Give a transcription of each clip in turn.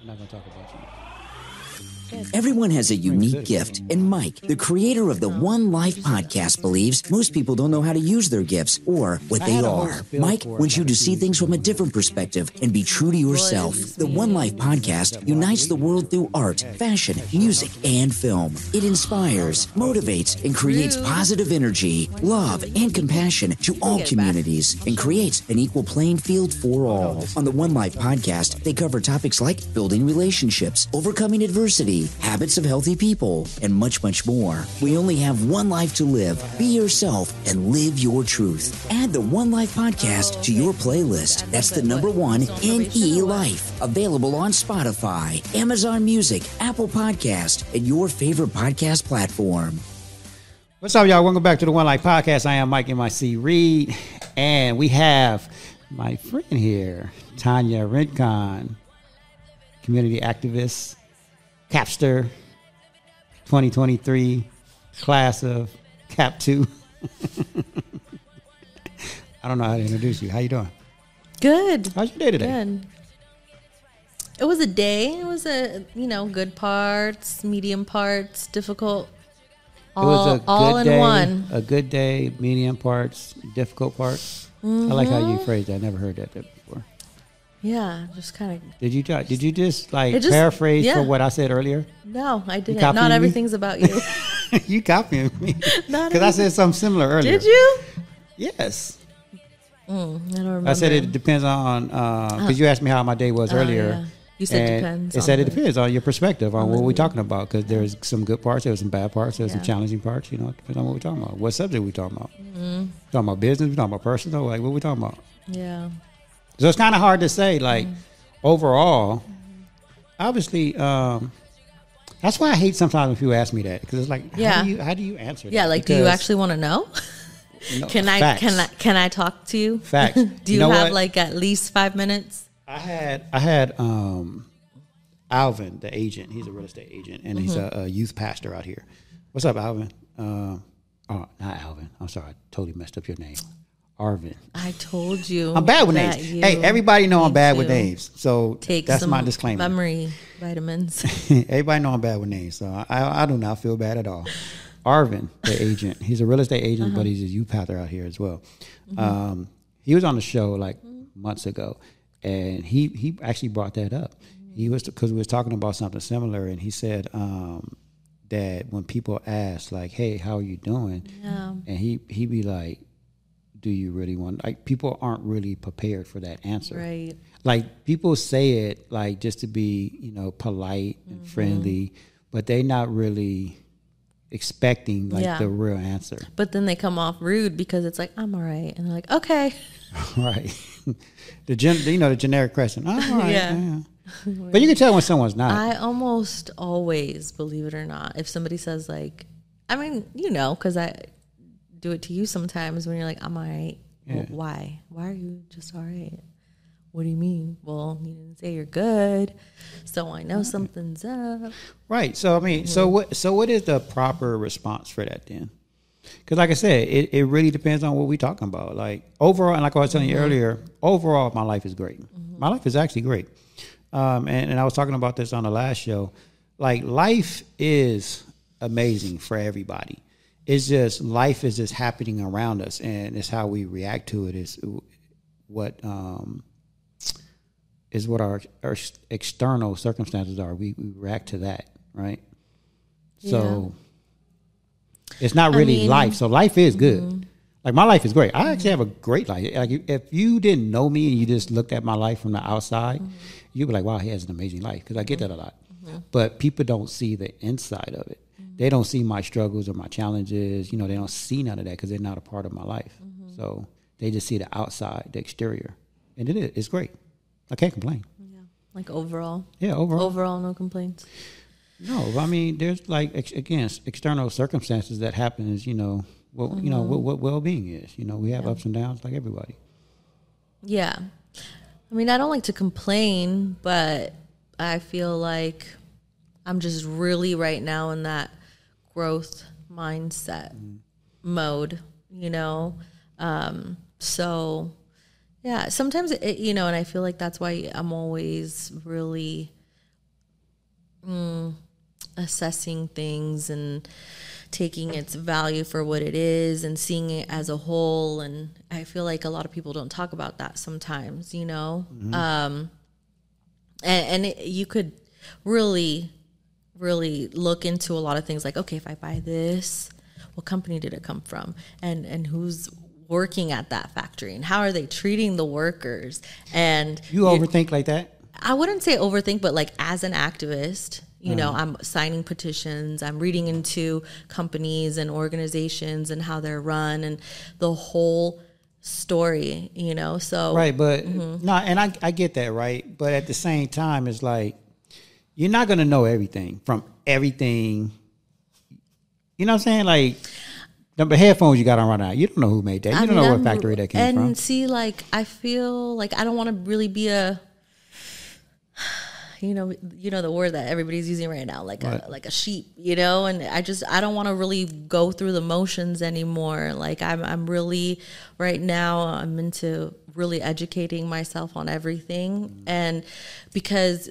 I'm not gonna talk about you. Everyone has a unique gift, and Mike, the creator of the One Life podcast, believes most people don't know how to use their gifts or what they are. Mike wants you to see things from a different perspective and be true to yourself. The One Life podcast unites the world through art, fashion, music, and film. It inspires, motivates, and creates positive energy, love, and compassion to all communities and creates an equal playing field for all. On the One Life podcast, they cover topics like building relationships, overcoming adversity, habits of healthy people, and much, much more. We only have one life to live. Be yourself and live your truth. Add the One Life podcast to your playlist. That's the number one NE Life. Available on Spotify, Amazon Music, Apple Podcast, and your favorite podcast platform. What's up, y'all? Welcome back to the One Life Podcast. I am Mike MIC Reed, and we have my friend here, Tanya Rincon, community activist, Capster 2023 class of Cap 2. I don't know how to introduce you. How you doing? Good. How's your day today? Good. It was a day. It was a you know good parts, medium parts, difficult. All, it was a all good in day, one. A good day, medium parts, difficult parts. I like how you mm-hmm. phrased that. I never heard that. Yeah, just kind of. Did you try, did you just like just- paraphrase yeah. for what I said earlier? No, I didn't. Not me? everything's about you. you copying me because I said something similar earlier. Did you? Yes, Mm, I don't remember. I said it depends on because you asked me how my day was Oh, earlier. yeah. You said and depends It said on it depends on your perspective on what we're talking about because there's some good parts, there's some bad parts, there's some challenging parts. You know, it depends on what we're talking about. What subject we talking about? Mm-hmm. Talking about business, we talking about personal, like what we talking about. Yeah. So it's kind of hard to say. Like Mm-hmm. overall, obviously, um, that's why I hate sometimes when people ask me that because it's like, how Yeah. do you how do you answer? Yeah. that? Like, do you actually want to know? know, Can I? facts. Can I? Can I talk to you? Facts. do You you, know have what? like at least five minutes? I had I had um, Alvin, the agent. He's a real estate agent, and he's Mm-hmm. a, a youth pastor out here. What's up, Alvin? Um, oh, not Alvin. I'm sorry, I totally messed up your name. Arvin. I told you. I'm bad with names. you Hey, everybody know I'm need bad with names, so Take that's some my disclaimer. Memory vitamins. everybody know I'm bad with names, so I, I do not feel bad at all. Arvin, the agent, he's a real estate agent, Uh-huh. but he's a youth pastor out here as well. Mm-hmm. Um, he was on the show like months ago, and he he actually brought that up. He was because we was talking about something similar, and he said um, that when people ask like, "Hey, how are you doing?" Yeah. and he he be like, "Do you really want?" Like people aren't really prepared for that answer Right. like people say it like just to be you know polite and Mm-hmm. friendly but they're not really expecting like Yeah. the real answer But then they come off rude because it's like, I'm all right. And they're like, okay. right the gen you know the generic question oh, all right, Yeah. yeah. but you can tell when someone's not I almost always, believe it or not, if somebody says, like, I mean, you know, because I do it to you sometimes when you're like, I'm all right. Well, Yeah. why? Why are you just all right? What do you mean? Well, you didn't say you're good. So I know something's up. right so i mean Mm-hmm. so what so what is the proper response for that then because like i said it, it really depends on what we're talking about like overall and like i was telling Mm-hmm. you earlier overall my life is great my life is actually great um, and, and I was talking about this on the last show. Like life is amazing for everybody. It's just life is just happening around us, and it's how we react to it. Is what um, is what our, our external circumstances are. We, we react to that, right? So it's not really mean- mm-hmm. life. So life is good. Like my life is great. I actually have a great life. Like if you didn't know me and you just looked at my life from the outside, Mm-hmm. you'd be like, "Wow, he has an amazing life." Because I get that a lot. But people don't see the inside of it. Mm-hmm. They don't see my struggles or my challenges. You know, they don't see none of that because they're not a part of my life. Mm-hmm. So they just see the outside, the exterior, and it is. It's great. I can't complain. Yeah. Like overall. Yeah, overall. Overall, no complaints. No, I mean, there's like ex- again external circumstances that happens. You know, well, you know what, what well-being is. You know, we have Mm-hmm. Yeah. ups and downs like everybody. Yeah. I mean, I don't like to complain, but I feel like I'm just really right now in that growth mindset mode, you know? Um, so, yeah, sometimes, it, you know, and I feel like that's why I'm always really mm, assessing things and taking its value for what it is and seeing it as a whole. And I feel like a lot of people don't talk about that sometimes, you know? Mm-hmm. Um, and, and it, you could really, really look into a lot of things like, okay, if I buy this, what company did it come from? And, and who's working at that factory and how are they treating the workers? And you overthink like that? I wouldn't say overthink, but like as an activist, you know, uh-huh. I'm signing petitions, I'm reading into companies and organizations and how they're run and the whole story, you know. So Right, but mm-hmm. no, and I I get that, right? But at the same time it's like you're not gonna know everything from everything. You know what I'm saying? Like the headphones you got on right now, you don't know who made that. You I don't mean, know what factory that came and from. And see, like, I feel like I don't want to really be a you know you know the word that everybody's using right now like a like a sheep you know and i just i don't want to really go through the motions anymore like i'm i'm really right now i'm into really educating myself on everything mm-hmm. and because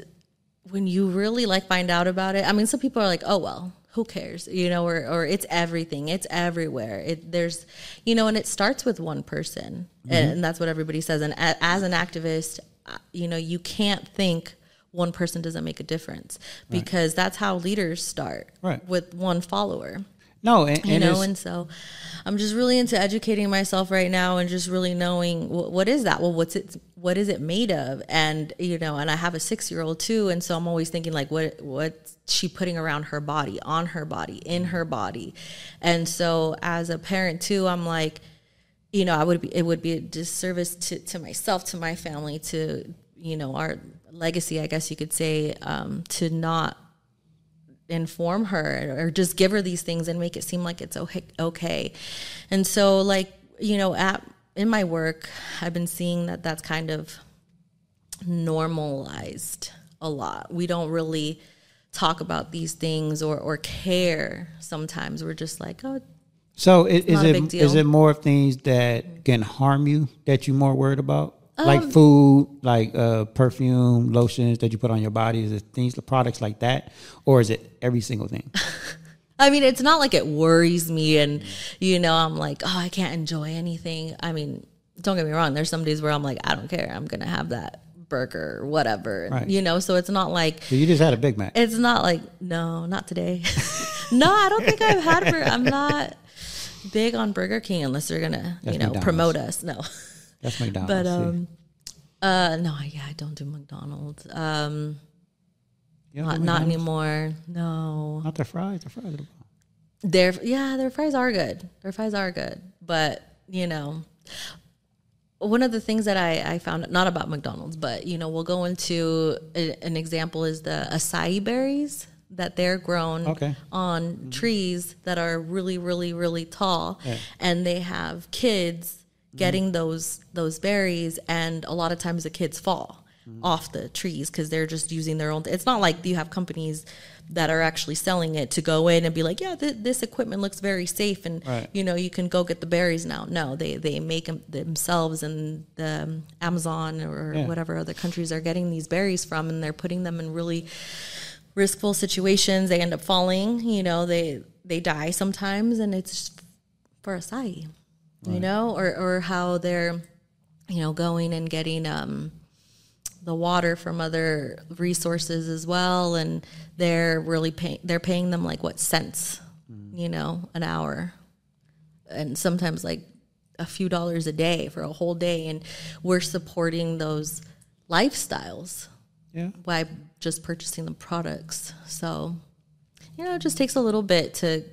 when you really like find out about it i mean some people are like oh well who cares you know or, or it's everything it's everywhere it there's you know and it starts with one person mm-hmm. and that's what everybody says and as an activist uh, you know you can't think one person doesn't make a difference because right. that's how leaders start right. with one follower. No, and, you know, and so I'm just really into educating myself right now and just really knowing what, what is that? Well, what's it? What is it made of? And you know, and I have a six year old too, and so I'm always thinking like, what what's she putting around her body, on her body, in her body, and so as a parent too, I'm like, you know, I would be it would be a disservice to to myself, to my family, to you know our legacy, I guess you could say, um, to not inform her or just give her these things and make it seem like it's okay. And so, like you know, at in my work, I've been seeing that that's kind of normalized a lot. We don't really talk about these things or or care. Sometimes we're just like, oh. So is, is it is it more of things that can harm you that you're more worried about? Um, like food, like uh, perfume, lotions that you put on your body? Is it things, the products like that, or is it every single thing? I mean, it's not like it worries me, and you know, I'm like, oh, I can't enjoy anything. I mean, don't get me wrong. There's some days where I'm like, I don't care. I'm gonna have that burger or whatever. Right. You know, so it's not like so you just had a Big Mac. It's not like no, not today. no, I don't think I've had. Bur- I'm not big on Burger King unless they're gonna, That's you know, McDonald's. promote us. No. That's McDonald's. But um, uh, no, yeah, I don't do McDonald's. Um, not, not anymore. No, not their fries. Their fries. Are Their yeah, their fries are good. Their fries are good, but you know, one of the things that I, I found not about McDonald's, but you know, we'll go into a, an example is the acai berries that they're grown okay. on mm-hmm. trees that are really, really, really tall, yeah. and they have kids getting those those berries and a lot of times the kids fall mm. off the trees because they're just using their own it's not like you have companies that are actually selling it to go in and be like yeah th- this equipment looks very safe and right. you know you can go get the berries now no they they make them themselves and the um, amazon or yeah. whatever other countries are getting these berries from and they're putting them in really riskful situations they end up falling you know they they die sometimes and it's for acai right. you know, or or how they're, you know, going and getting um, the water from other resources as well, and they're really paying. They're paying them like what cents, mm. you know, an hour, and sometimes like a few dollars a day for a whole day, and we're supporting those lifestyles. Yeah. By just purchasing the products. So, you know, it just takes a little bit to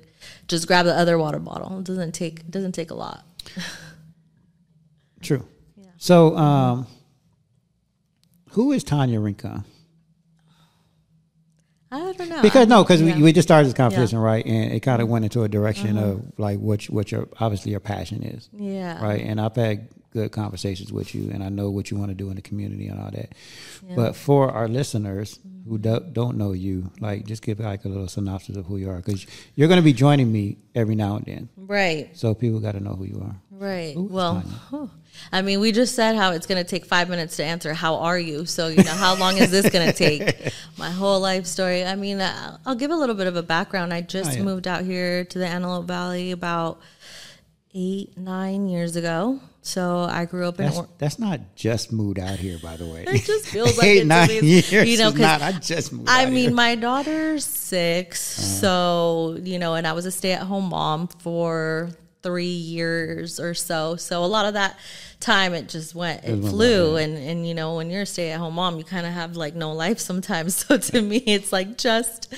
just grab the other water bottle. It doesn't take it doesn't take a lot. True. Yeah. So, um, who is Tanya Rincon? I don't know. Because no, because yeah. we, we just started this conversation, yeah. right? And it kind of went into a direction uh-huh. of like what what your obviously your passion is. Yeah. Right. And I've had good conversations with you, and I know what you want to do in the community and all that. But for our listeners, mm-hmm who do, don't know you, like just give like a little synopsis of who you are, because you're going to be joining me every now and then. Right. So people got to know who you are. Right. Ooh, well. I mean, we just said how it's going to take five minutes to answer. How are you? So you know, how long is this going to take? My whole life story. I mean, I'll give a little bit of a background. I just oh, yeah. moved out here to the Antelope Valley about eight, nine years ago. So I grew up in. That's, or- that's not just moved out here, by the way. It just feels like eight, nine years. You know, not. I just moved. I mean, here. my daughter's 6 uh-huh. so you know, and I was a stay-at-home mom for three years or so. So a lot of that time it just went, it, it flew, and and you know, when you're a stay-at-home mom, you kind of have like no life sometimes. So to me, it's like just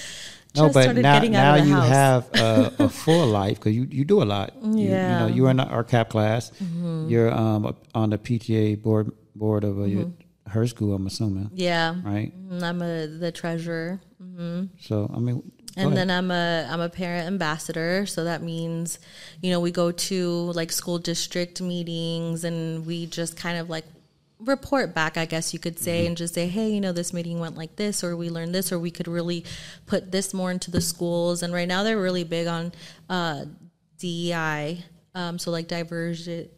no, but now, now you house. have a, a full life because you, you do a lot. Yeah. You, you know, you're in our CAP class. Mm-hmm. You're um, on the PTA board board of a, mm-hmm. her school, I'm assuming. Yeah. Right. Mm-hmm. I'm a the treasurer. Mm-hmm. So I mean, and ahead. then I'm a I'm a parent ambassador, so that means, you know, we go to like school district meetings and we just kind of like report back, I guess you could say, mm-hmm. and just say, hey, you know, this meeting went like this, or we learned this, or we could really put this more into the schools. And right now they're really big on uh, DEI, um, so like diversity,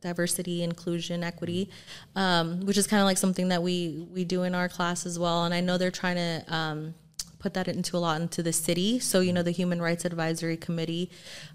diversity, inclusion, equity, um, which is kind of like something that we we do in our class as well. And I know they're trying to. Um, put that into a lot into the city so you know the human rights advisory committee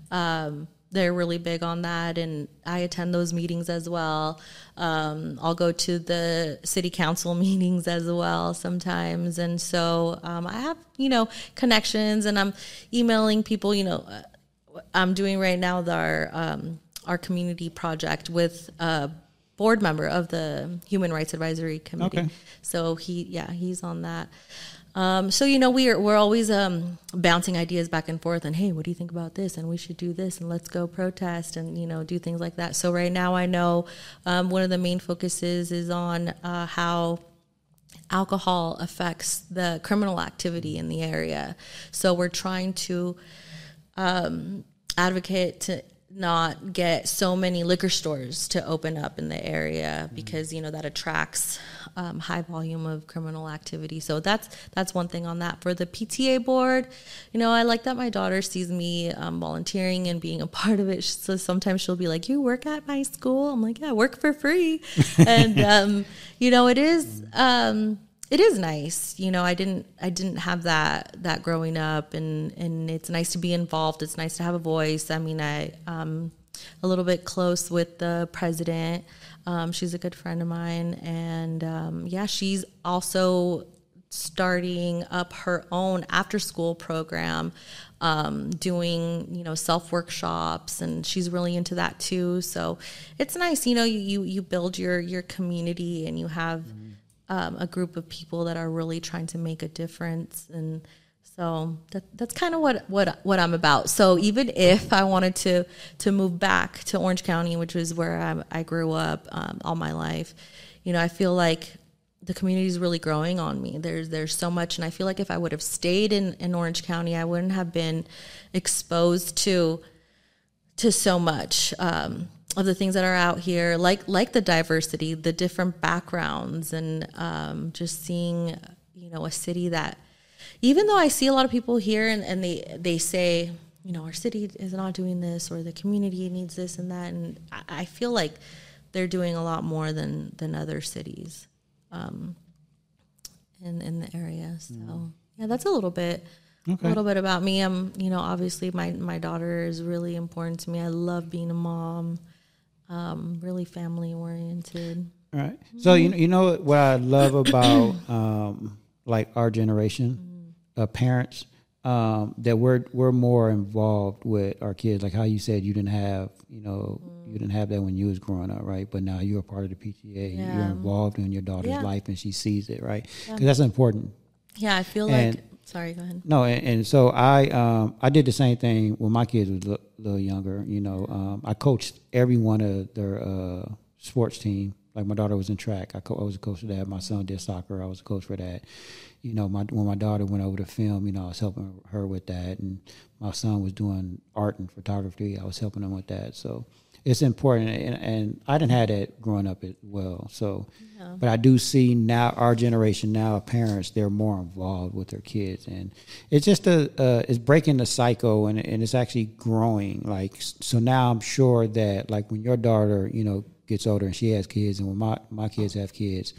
um, they're really big on that and i attend those meetings as well. Um, i'll go to the city council meetings as well sometimes and so um, i have you know connections and i'm emailing people you know uh, i'm doing right now our um, our community project with a board member of the human rights advisory committee. Okay. so he yeah he's on that um, so you know we're we're always um, bouncing ideas back and forth and hey what do you think about this? And we should do this and let's go protest and you know do things like that. So right now i know um, one of the main focuses is on uh, how alcohol affects the criminal activity in the area. So we're trying to um, advocate to not get so many liquor stores to open up in the area because you know that attracts um, high volume of criminal activity. So that's that's one thing on that. For the PTA board, you know, I like that my daughter sees me um, volunteering and being a part of it. So sometimes she'll be like, "You work at my school?" I'm like, "Yeah, work for free," and um, you know, it is um, it is nice you know i didn't i didn't have that that growing up and and it's nice to be involved. It's nice to have a voice. I mean i um a little bit close with the president. Um, she's a good friend of mine and um, yeah she's also starting up her own after school program um, doing you know self workshops and she's really into that too. So it's nice you know you you build your your community and you have mm-hmm um, a group of people that are really trying to make a difference and so that, that's kind of what, what what I'm about. So even if I wanted to to move back to Orange County, which is where I, I grew up um, all my life, you know, I feel like the community is really growing on me. There's there's so much, and I feel like if I would have stayed in, in Orange County, I wouldn't have been exposed to to so much. Um, of the things that are out here, like like the diversity, the different backgrounds, and um, just seeing, you know, a city that, even though I see a lot of people here and, and they they say, you know, our city is not doing this or the community needs this and that, and I, I feel like they're doing a lot more than than other cities, um, in in the area. So mm. yeah, that's a little bit. Okay. A little bit about me. I'm, you know, obviously my my daughter is really important to me. I love being a mom um, really family oriented. All right. So you know, you know what I love about um, like our generation mm-hmm. of parents um, that we're we're more involved with our kids. Like how you said you didn't have you know mm-hmm. you didn't have that when you was growing up, right? But now you're a part of the PTA. Yeah. You're involved in your daughter's yeah. life, and she sees it, right? Because yeah. that's important. Yeah, I feel and, like Sorry, go ahead. No, and, and so I um, I did the same thing when my kids was a little younger. You know, um, I coached every one of their uh, sports team. Like my daughter was in track, I, co- I was a coach for that. My son did soccer, I was a coach for that. You know, my when my daughter went over to film, you know, I was helping her with that, and my son was doing art and photography. I was helping him with that. So it's important, and, and I didn't have that growing up as well. So, but I do see now our generation now parents they're more involved with their kids, and it's just a uh, it's breaking the cycle, and and it's actually growing. Like so now, I'm sure that like when your daughter, you know gets older and she has kids, and when my, my kids have kids,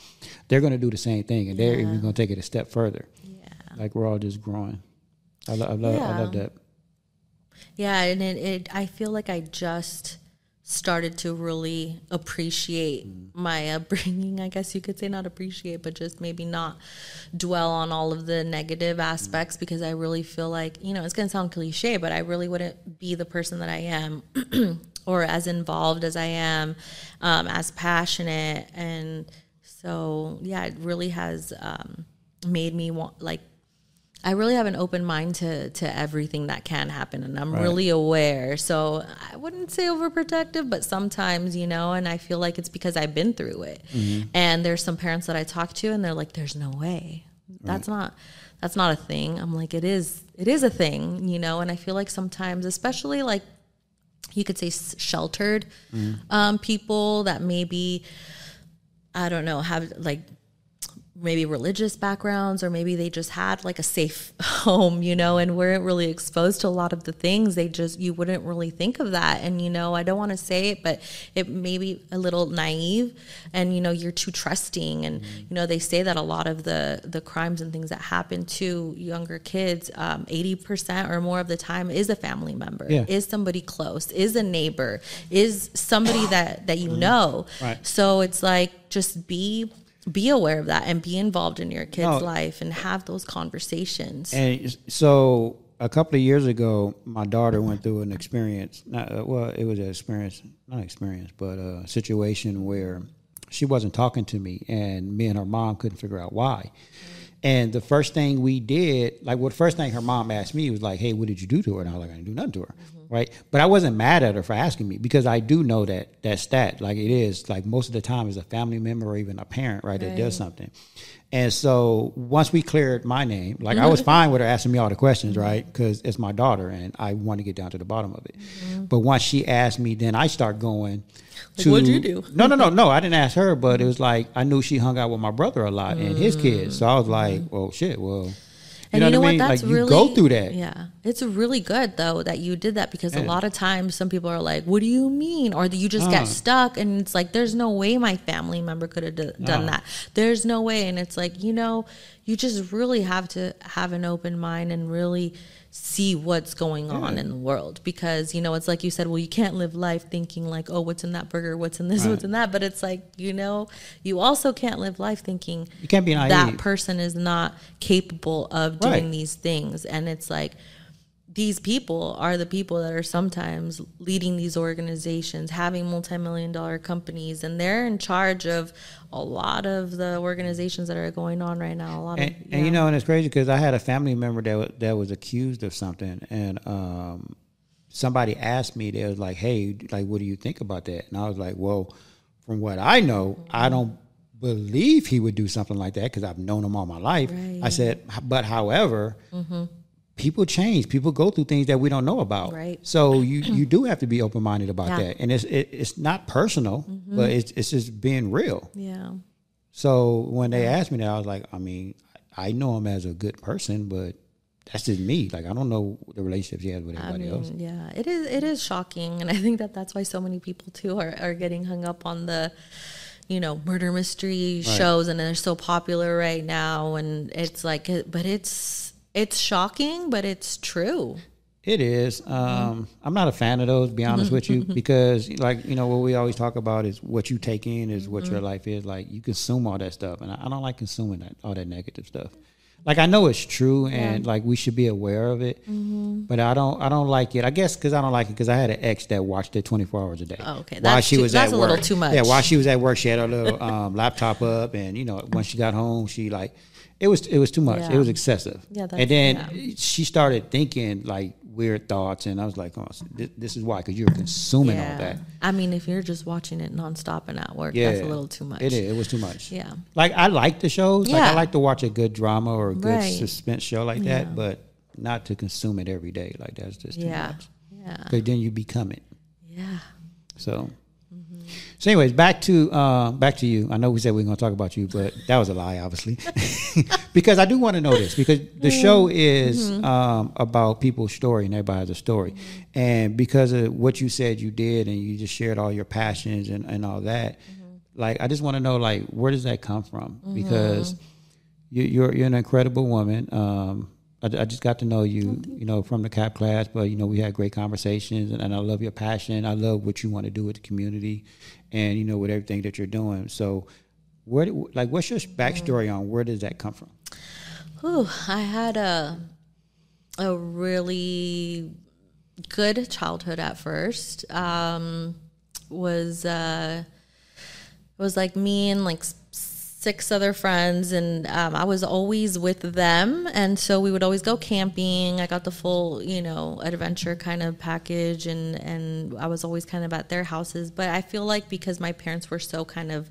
they're going to do the same thing, and they're even going to take it a step further. Yeah. Like we're all just growing. I, lo- I love I love that. Yeah, and it, it I feel like I just started to really appreciate my upbringing, I guess you could say not appreciate, but just maybe not dwell on all of the negative aspects because I really feel like, you know, it's going to sound cliche, but I really wouldn't be the person that I am or as involved as I am, um, as passionate. And so yeah, it really has um, made me want like I really have an open mind to to everything that can happen, and I'm really aware. So I wouldn't say overprotective, but sometimes you know, and I feel like it's because I've been through it. And there's some parents that I talk to, and they're like, "There's no way. That's not." That's not a thing. I'm like, it is. It is a thing, you know. And I feel like sometimes, especially like you could say sheltered um, people that maybe I don't know have like maybe religious backgrounds or maybe they just had like a safe home you know and weren't really exposed to a lot of the things. They just you wouldn't really think of that. And you know i don't want to say it but it may be a little naive and you know you're too trusting. And you know they say that a lot of the the crimes and things that happen to younger kids um, 80% or more of the time is a family member Yeah. is somebody close is a neighbor is somebody that that you know. Right. so it's like just be be aware of that and be involved in your kid's No. life and have those conversations. And so a couple of years ago, my daughter went through an experience. Not uh, well, it was an experience, not experience, but a situation where she wasn't talking to me, and me and her mom couldn't figure out why. And the first thing we did, like, well, the first thing her mom asked me was like, "Hey, what did you do to her?" And I was like, "I didn't do nothing to her." Right, but I wasn't mad at her for asking me because I do know that that stat, like it is, like most of the time, is a family member or even a parent, right, that does something. And so once we cleared my name, like I was mm-hmm. fine with her asking me all the questions, mm-hmm. right? Because it's my daughter, and I want to get down to the bottom of it. Mm-hmm. But once she asked me, then I start going. To, what'd you do? No, no, no, no. I didn't ask her, but it was like I knew she hung out with my brother a lot and his kids. So I was like, well, shit, well. You and know, you know what I what? mean? That's like you go through that. Yeah, it's really good though that you did that because a lot of times some people are like, "What do you mean?" Or you just Uh. get stuck, and it's like, "There's no way my family member could have d- done Uh. that. There's no way." And it's like, you know, you just really have to have an open mind and really see what's going on in the world because you know it's like you said well you can't live life thinking like oh what's in that burger what's in this Right. what's in that but it's like you know you also can't live life thinking You can't be that person is not capable of doing Right. these things and it's like these people are the people that are sometimes leading these organizations having multi-million dollar companies and they're in charge of a lot of the organizations that are going on right now a lot and, of and you know, and it's crazy because I had a family member that was, that was accused of something, and um, somebody asked me, they was like, "Hey, like, what do you think about that?" And I was like, "Well, from what I know, I don't believe he would do something like that because I've known him all my life." I said, "But however." People change. People go through things that we don't know about. Right. So you you do have to be open minded about Yeah. that, and it's it, it's not personal, mm-hmm. but it's it's just being real. yeah So when they asked me that, I was like, I mean, I know him as a good person, but that's just me. Like, I don't know the relationships he has with I everybody else. yeah, it is. It is shocking, and I think that that's why so many people too are, are getting hung up on the, you know, murder mystery shows, and they're so popular right now. And it's like, but it's it's shocking, but it's true. It is. Mm-hmm. Um, I'm not a fan of those, to be honest with you, because like you know what we always talk about is what you take in is what Mm-hmm. your life is. Like you consume all that stuff, and I, don't like consuming that all that negative stuff. Like I know it's true, and like we should be aware of it, Mm-hmm. but I don't. I don't like it. I guess because I don't like it because I had an ex that watched it 24 hours a day. Oh, okay. while That's she too- was that's at a little too much. Yeah, while she was at work, she had her little um, laptop up, and you know, when she got home, she like it was it was too much. Yeah. It was excessive. Yeah, that's- and then yeah. she started thinking like weird thoughts, and I was like, oh, this, this is why because you're consuming all that. I mean, if you're just watching it nonstop and at work, Yeah, that's a little too much. It is. It was too much. Yeah. Like I like the shows. Like I like to watch a good drama or a good Right. suspense show like that, but not to consume it every day. Like that's just too Yeah. much. Yeah. Because then you become it. Yeah. So, so anyways, back to uh, back to you. I know we said we are going to talk about you, but that was a lie, obviously, because I do want to know this because the show is mm-hmm. um, about people's story and everybody has a story, mm-hmm. and because of what you said you did and you just shared all your passions and, and all that, mm-hmm. like I just want to know like where does that come from because you, are you're, you're an incredible woman. Um, I, I, just got to know you, you know, from the CAP class, but you know, we had great conversations, and, and, I love your passion. I love what you want to do with the community, and you know, with everything that you're doing. So, where, like, what's your backstory on where does that come from? Ooh, I had a a really good childhood at first. Um, was uh, was like me and like six other friends, and um, I was always with them. And so we would always go camping. I got the full, you know, adventure kind of package, and and I was always kind of at their houses. But I feel like because my parents were so kind of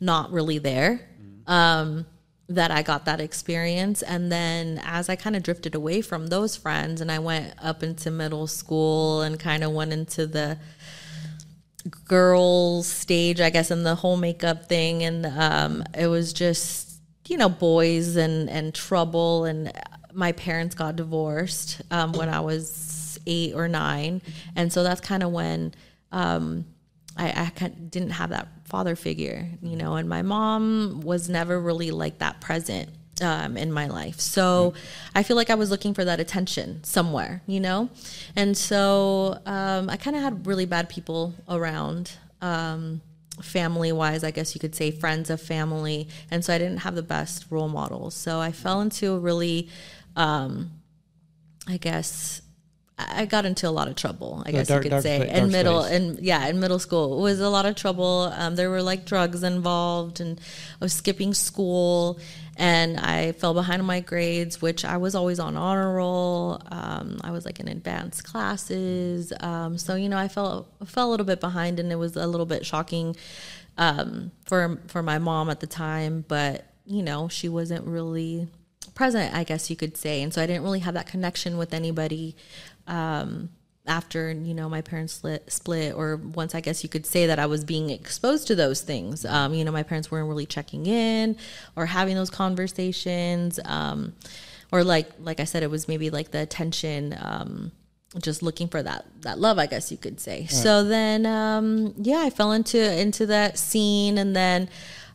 not really there. Um, that I got that experience. And then as I kind of drifted away from those friends and I went up into middle school and kind of went into the girls stage, I guess, and the whole makeup thing, and um, it was just you know boys and and trouble. And my parents got divorced um, when I was eight or nine, and so that's kind of when um, I, I didn't have that father figure, you know. And my mom was never really like that present um, in my life. So I feel like I was looking for that attention somewhere, you know? And so um, I kind of had really bad people around. Um, family wise, I guess you could say friends of family. And so I didn't have the best role models. So I fell into a really, um, I guess, I got into a lot of trouble, I guess dark, you could say, in middle and yeah, in middle school it was a lot of trouble. Um, there were like drugs involved, and I was skipping school, and I fell behind on my grades, which I was always on honor roll. Um, I was like in advanced classes, um, so you know I fell fell a little bit behind, and it was a little bit shocking um, for for my mom at the time. But you know she wasn't really present, I guess you could say, and so I didn't really have that connection with anybody. Um, after you know my parents split, split or once i guess you could say that i was being exposed to those things um, you know my parents weren't really checking in or having those conversations um, or like like i said it was maybe like the attention um, just looking for that that love i guess you could say right. so then um, yeah i fell into into that scene and then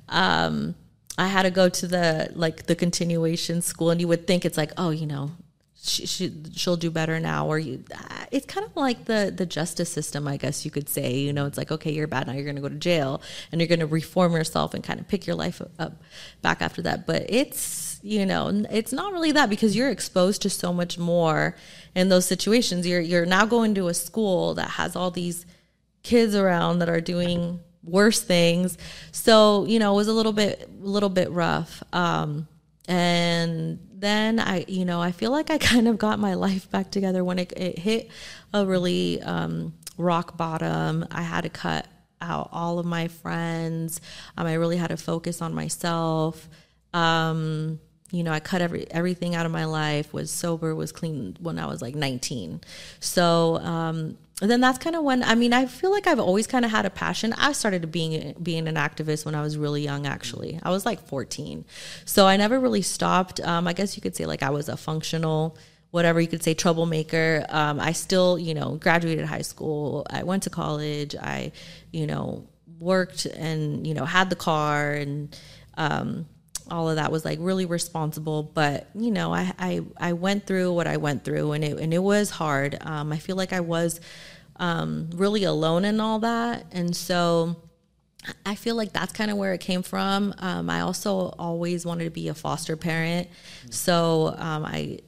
um, I had to go to the like the continuation school, and you would think it's like, oh, you know, she, she she'll do better now or you it's kind of like the the justice system i guess you could say you know it's like okay you're bad now you're going to go to jail and you're going to reform yourself and kind of pick your life up back after that. But it's you know it's not really that because you're exposed to so much more in those situations. You're you're now going to a school that has all these kids around that are doing worse things. So you know it was a little bit a little bit rough um and then I, you know, I feel like I kind of got my life back together when it, it hit a really um, rock bottom. I had to cut out all of my friends. Um, I really had to focus on myself. Um, you know, I cut every everything out of my life. Was sober, was clean when I was like 19. So um, then that's kind of when I mean I feel like I've always kind of had a passion. I started being being an activist when I was really young. Actually, I was like 14, so I never really stopped. Um, I guess you could say like I was a functional, whatever you could say, troublemaker. Um, I still, you know, graduated high school. I went to college. I, you know, worked and you know had the car and. Um, all of that was like really responsible but you know I, I i went through what i went through and it and it was hard. Um, i feel like i was um, really alone in all that and so i feel like that's kind of where it came from. Um, i also always wanted to be a foster parent so um, i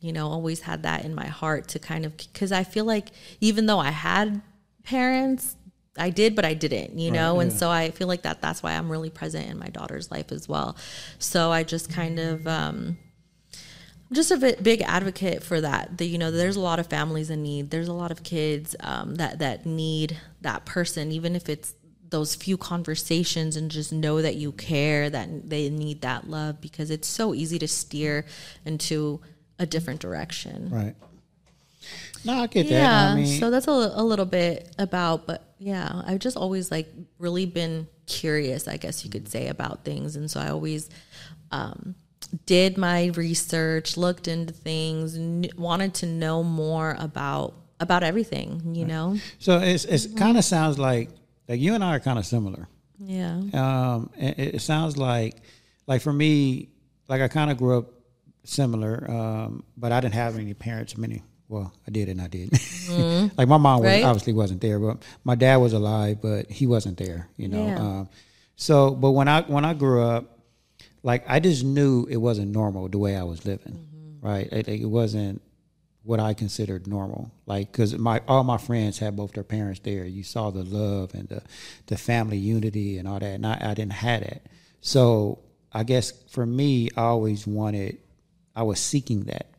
you know always had that in my heart to kind of because i feel like even though i had parents I did, but I didn't, you know? Right, and so I feel like that that's why I'm really present in my daughter's life as well. So I just kind of, um, just a bit, big advocate for that. That you know, there's a lot of families in need. There's a lot of kids um, that that need that person, even if it's those few conversations, and just know that you care, that they need that love, because it's so easy to steer into a different direction. Right. No, I get yeah, that. I mean, so that's a, a little bit about, but yeah, I've just always like really been curious, I guess you could say, about things, and so I always um, did my research, looked into things, kn- wanted to know more about about everything. You know. So it's it's kind of sounds like like you and I are kind of similar. Yeah. Um, it, it sounds like like for me, like I kind of grew up similar, um, but I didn't have any parents. Many, well, I did and I didn't like my mom was, Right. obviously wasn't there, but my dad was alive, but he wasn't there. You know. Yeah. Um, so, but when I when I grew up, like I just knew it wasn't normal the way I was living, right? It, it wasn't what I considered normal. Like, cause my all my friends had both their parents there. You saw the love and the the family unity and all that, and I, I didn't have that. So I guess for me, I always wanted, I was seeking that.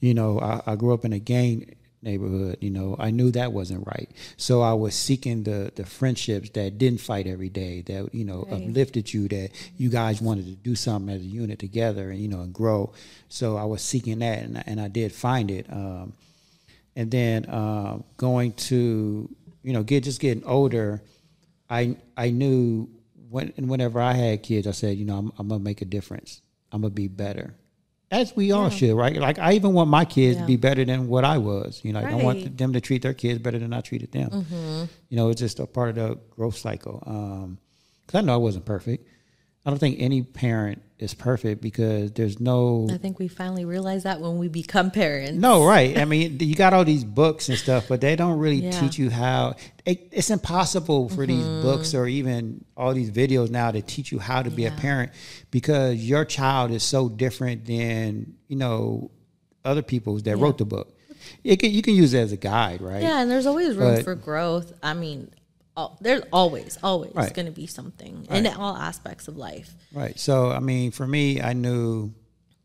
You know, I, I grew up in a gang neighborhood. You know, I knew that wasn't right. So I was seeking the the friendships that didn't fight every day, that you know Right. uplifted you, that you guys wanted to do something as a unit together, and you know, and grow. So I was seeking that, and, I- and I did find it. Um, and then um, going to you know get just getting older, I I knew when and whenever I had kids, I said, you know, I'm, I'm gonna make a difference. I'm gonna be better, as we all should, right? Like I even want my kids to be better than what I was. You know, I want them to treat their kids better than I treated them. Mm-hmm. You know, it's just a part of the growth cycle. Um, Cause I know I wasn't perfect. I don't think any parent is perfect because there's no I think we finally realize that when we become parents. no, right. I mean, you got all these books and stuff, but they don't really Yeah. teach you how. It, it's impossible for these Mm-hmm. books or even all these videos now to teach you how to be a parent because your child is so different than you know other people's that wrote the book. It can, you can use it as a guide, right? Yeah, and there's always room But- for growth. I mean, al- there's always, always Right. going to be something in all aspects of life. Right. So I mean, for me, I knew,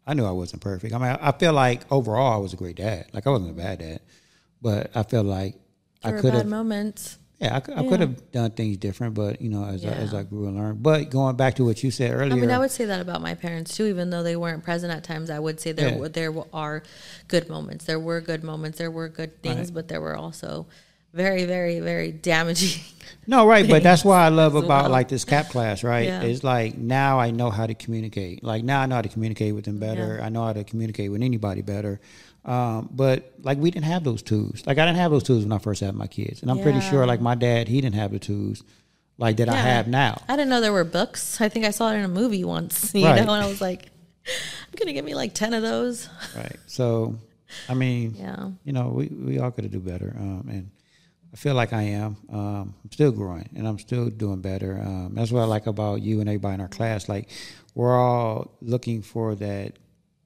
I knew I wasn't perfect. I mean, I, I feel like overall I was a great dad. Like I wasn't a bad dad, but I feel like I There were could bad have. moments. Yeah, I, I Yeah. could have done things different, but you know, as I, as I grew and learned. But going back to what you said earlier, I mean, I would say that about my parents too, even though they weren't present at times. I would say there Yeah. were there are good moments. There were good moments. There were good things, Right. but there were also very, very, very damaging. no, right. But that's why I love about well. like this cap class, right? Yeah. It's like now I know how to communicate. Like now I know how to communicate with them better. Yeah. I know how to communicate with anybody better. Um, but like we didn't have those tools. Like I didn't have those tools when I first had my kids, and I'm pretty sure like my dad, he didn't have the tools like that I have now. I didn't know there were books. I think I saw it in a movie once, you Right. know, and I was like, I'm gonna give me like ten of those. Right. So, I mean, Yeah. you know, we, we all could do better. Um, and I feel like I am. Um, I'm still growing and I'm still doing better. Um, that's what I like about you and everybody in our class. Like we're all looking for that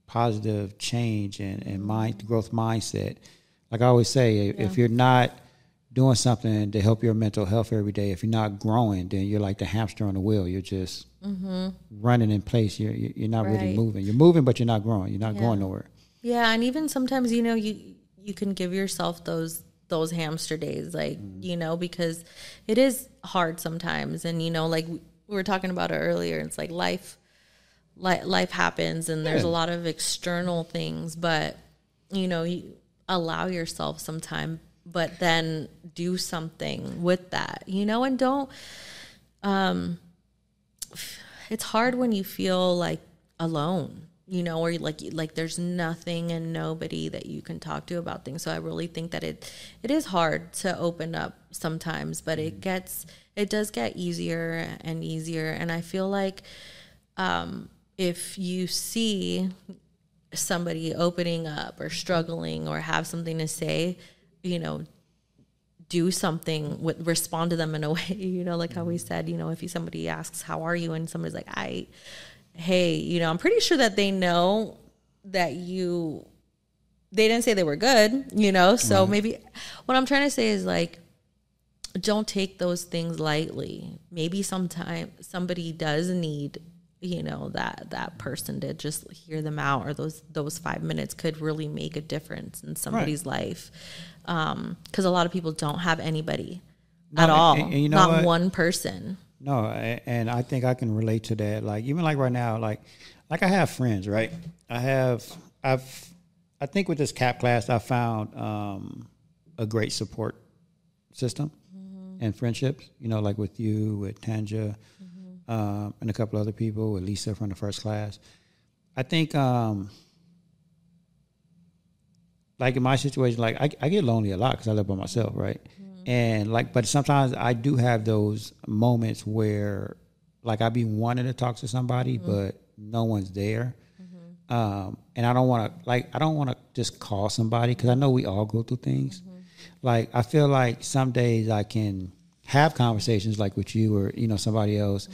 positive change and, and mind growth mindset. Like I always say, if, if you're not doing something to help your mental health every day, if you're not growing, then you're like the hamster on the wheel. You're just running in place. You're, you're not really moving. You're moving, but you're not growing. You're not Yeah. going nowhere. Yeah, and even sometimes you know you you can give yourself those those hamster days, like you know, because it is hard sometimes, and you know, like we we were talking about it earlier. It's like life, li- life happens, and there's a lot of external things, but you know, you allow yourself some time, but then do something with that, you know, and don't. Um, it's hard when you feel like alone you know or like like there's nothing and nobody that you can talk to about things. So i really think that it it is hard to open up sometimes but it gets it does get easier and easier. And i feel like um if you see somebody opening up or struggling or have something to say you know do something with respond to them in a way you know like how we said you know if you, somebody asks how are you? and somebody's like i hey you know i'm pretty sure that they know that you they didn't say they were good you know? So maybe what i'm trying to say is like don't take those things lightly. Maybe sometime somebody does need you know that that person to just hear them out or those those five minutes could really make a difference in somebody's life. Um because a lot of people don't have anybody No, at and- all. and- and you know not what? one person No, and I think I can relate to that. Like even like right now, like like I have friends, right? I have I've I think with this cap class I found um, a great support system. and friendships. You know, like with you, with Tanja, um, and a couple other people, with Lisa from the first class. I think, um, like in my situation, like I, I get lonely a lot because I live by myself, right? And like, but sometimes I do have those moments where, like, I be wanting to talk to somebody, mm-hmm. but no one's there. Mm-hmm. Um, and I don't want to, like, I don't want to just call somebody because I know we all go through things. Mm-hmm. Like, I feel like some days I can have conversations like with you or you know somebody else.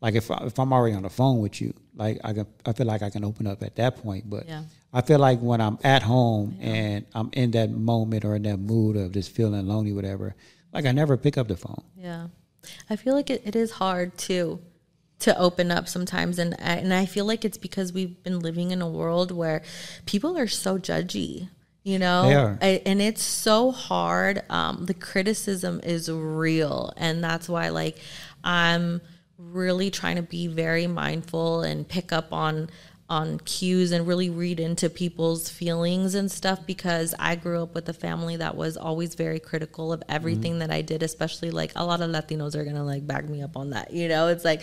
Like if I, if I'm already on the phone with you, like I can, I feel like I can open up at that point. But Yeah. I feel like when I'm at home and I'm in that moment or in that mood of just feeling lonely, whatever, like I never pick up the phone. Yeah. I feel like it, it is hard too to open up sometimes and I, and I feel like it's because we've been living in a world where people are so judgy, you know? I, and it's so hard. Um, the criticism is real and that's why like I'm really trying to be very mindful and pick up on on cues and really read into people's feelings and stuff because I grew up with a family that was always very critical of everything mm-hmm. that I did, especially like a lot of Latinos are gonna like back me up on that. You know, it's like,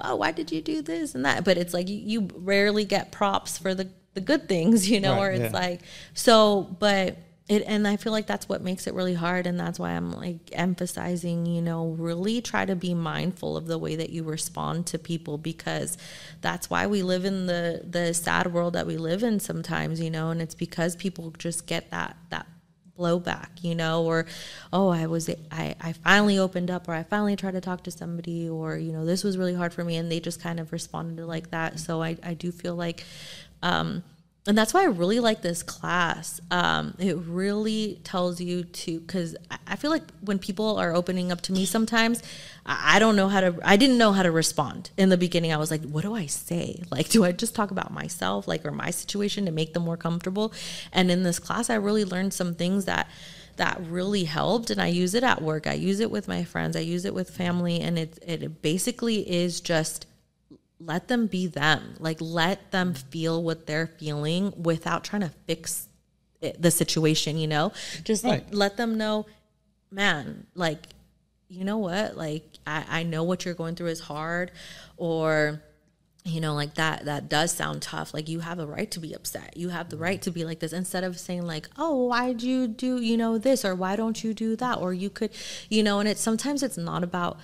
oh, why did you do this and that? But it's like you, you rarely get props for the the good things, you know, Right, or it's yeah. like so but it and I feel like that's what makes it really hard and that's why I'm like emphasizing, you know, really try to be mindful of the way that you respond to people because that's why we live in the the sad world that we live in sometimes, you know, and it's because people just get that that blowback, you know, or oh, I was I I finally opened up or I finally tried to talk to somebody or you know, this was really hard for me and they just kind of responded like that. So I I do feel like um and that's why I really like this class. Um, it really tells you to, because I feel like when people are opening up to me sometimes, I don't know how to, I didn't know how to respond. In the beginning, I was like, what do I say? Like, do I just talk about myself, like, or my situation to make them more comfortable? And in this class, I really learned some things that, that really helped and I use it at work. I use it with my friends. I use it with family and it it basically is just let them be them. Like let them feel what they're feeling without trying to fix it, the situation, you know? Just Right. let them know, man, like you know what? Like I I know what you're going through is hard or you know like that that does sound tough like you have a right to be upset you have the right to be like this instead of saying like oh why'd you do you know this or why don't you do that or you could you know and it's sometimes it's not about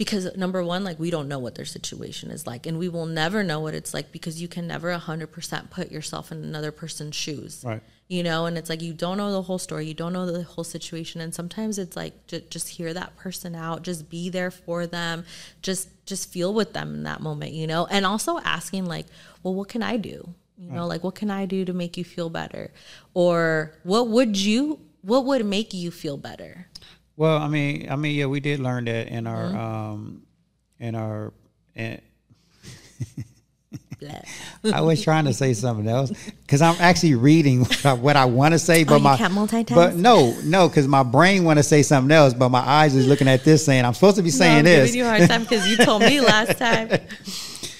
because number one like we don't know what their situation is like and we will never know what it's like because you can never 100% put yourself in another person's shoes. Right. you know and it's like you don't know the whole story you don't know the whole situation and sometimes it's like ju- just hear that person out just be there for them just just feel with them in that moment you know? And also asking like well what can i do? You know like what can i do to make you feel better? Or what would you what would make you feel better Well, I mean, I mean, yeah, we did learn that in our, um, in our, in, I was trying to say something else because I'm actually reading what I, what I want to say, but Oh, my multitask? But no, no, because my brain want to say something else, but my eyes is looking at this, saying I'm supposed to be No, saying I'm this. giving you a hard time because you told me last time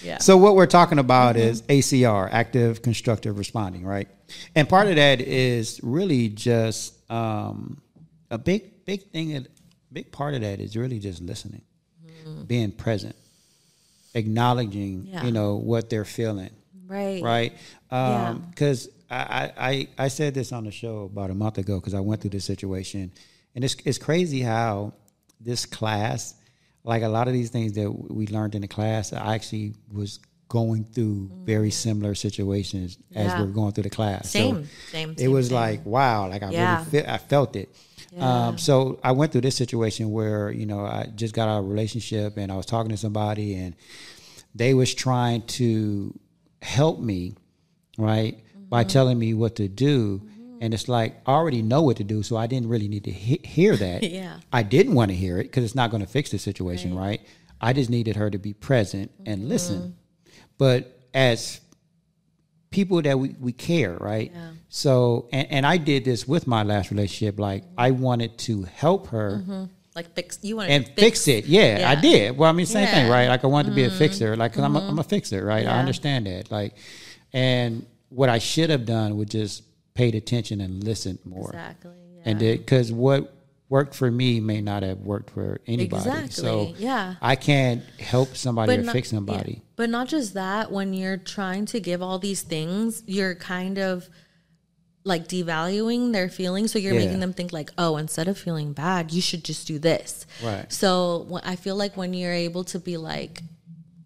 yeah So what we're talking about Mm-hmm. is ACR, active constructive responding, right? And part of that is really just um, a big, big thing. That, big part of that is really just listening, being present, acknowledging, Mm-hmm. Yeah. you know, what they're feeling, right right? Yeah. Because I, I, I I said this on the show about a month ago because I went through this situation, and it's it's crazy how this class, like a lot of these things that we learned in the class, I actually was going through very similar situations as. Yeah. we were going through the class. So Same, same, It same, was same. like wow, like I Yeah. really I felt it. Um, so I went through this situation where you know I just got out of a relationship and I was talking to somebody and they was trying to help me, right, by Mm-hmm. telling me what to do. And it's like I already know what to do, so I didn't really need to he- hear that. Yeah. I didn't want to hear it because it's not going to fix the situation, right. I just needed her to be present Mm-hmm. and listen. But as people that we, we care, right? Yeah. So, and, and I did this with my last relationship. Like, I wanted to help her like fix you want and to fix, it. Yeah, I did. Well, I mean, same thing, Yeah. Mm-hmm. right? Like, I wanted to be a fixer. Like, i I'm, a, I'm a fixer, right? I understand that. Like, and what I should have done was just paid attention and listened more. exactly yeah. And because what worked for me may not have worked for anybody. Exactly, So yeah. I can't help somebody or not- fix yeah. somebody. But not just that, when you're trying to give all these things, you're kind of like devaluing their feelings. So you're Yeah. making them think like, oh, instead of feeling bad, you should just do this. Right. So I feel like when you're able to be like,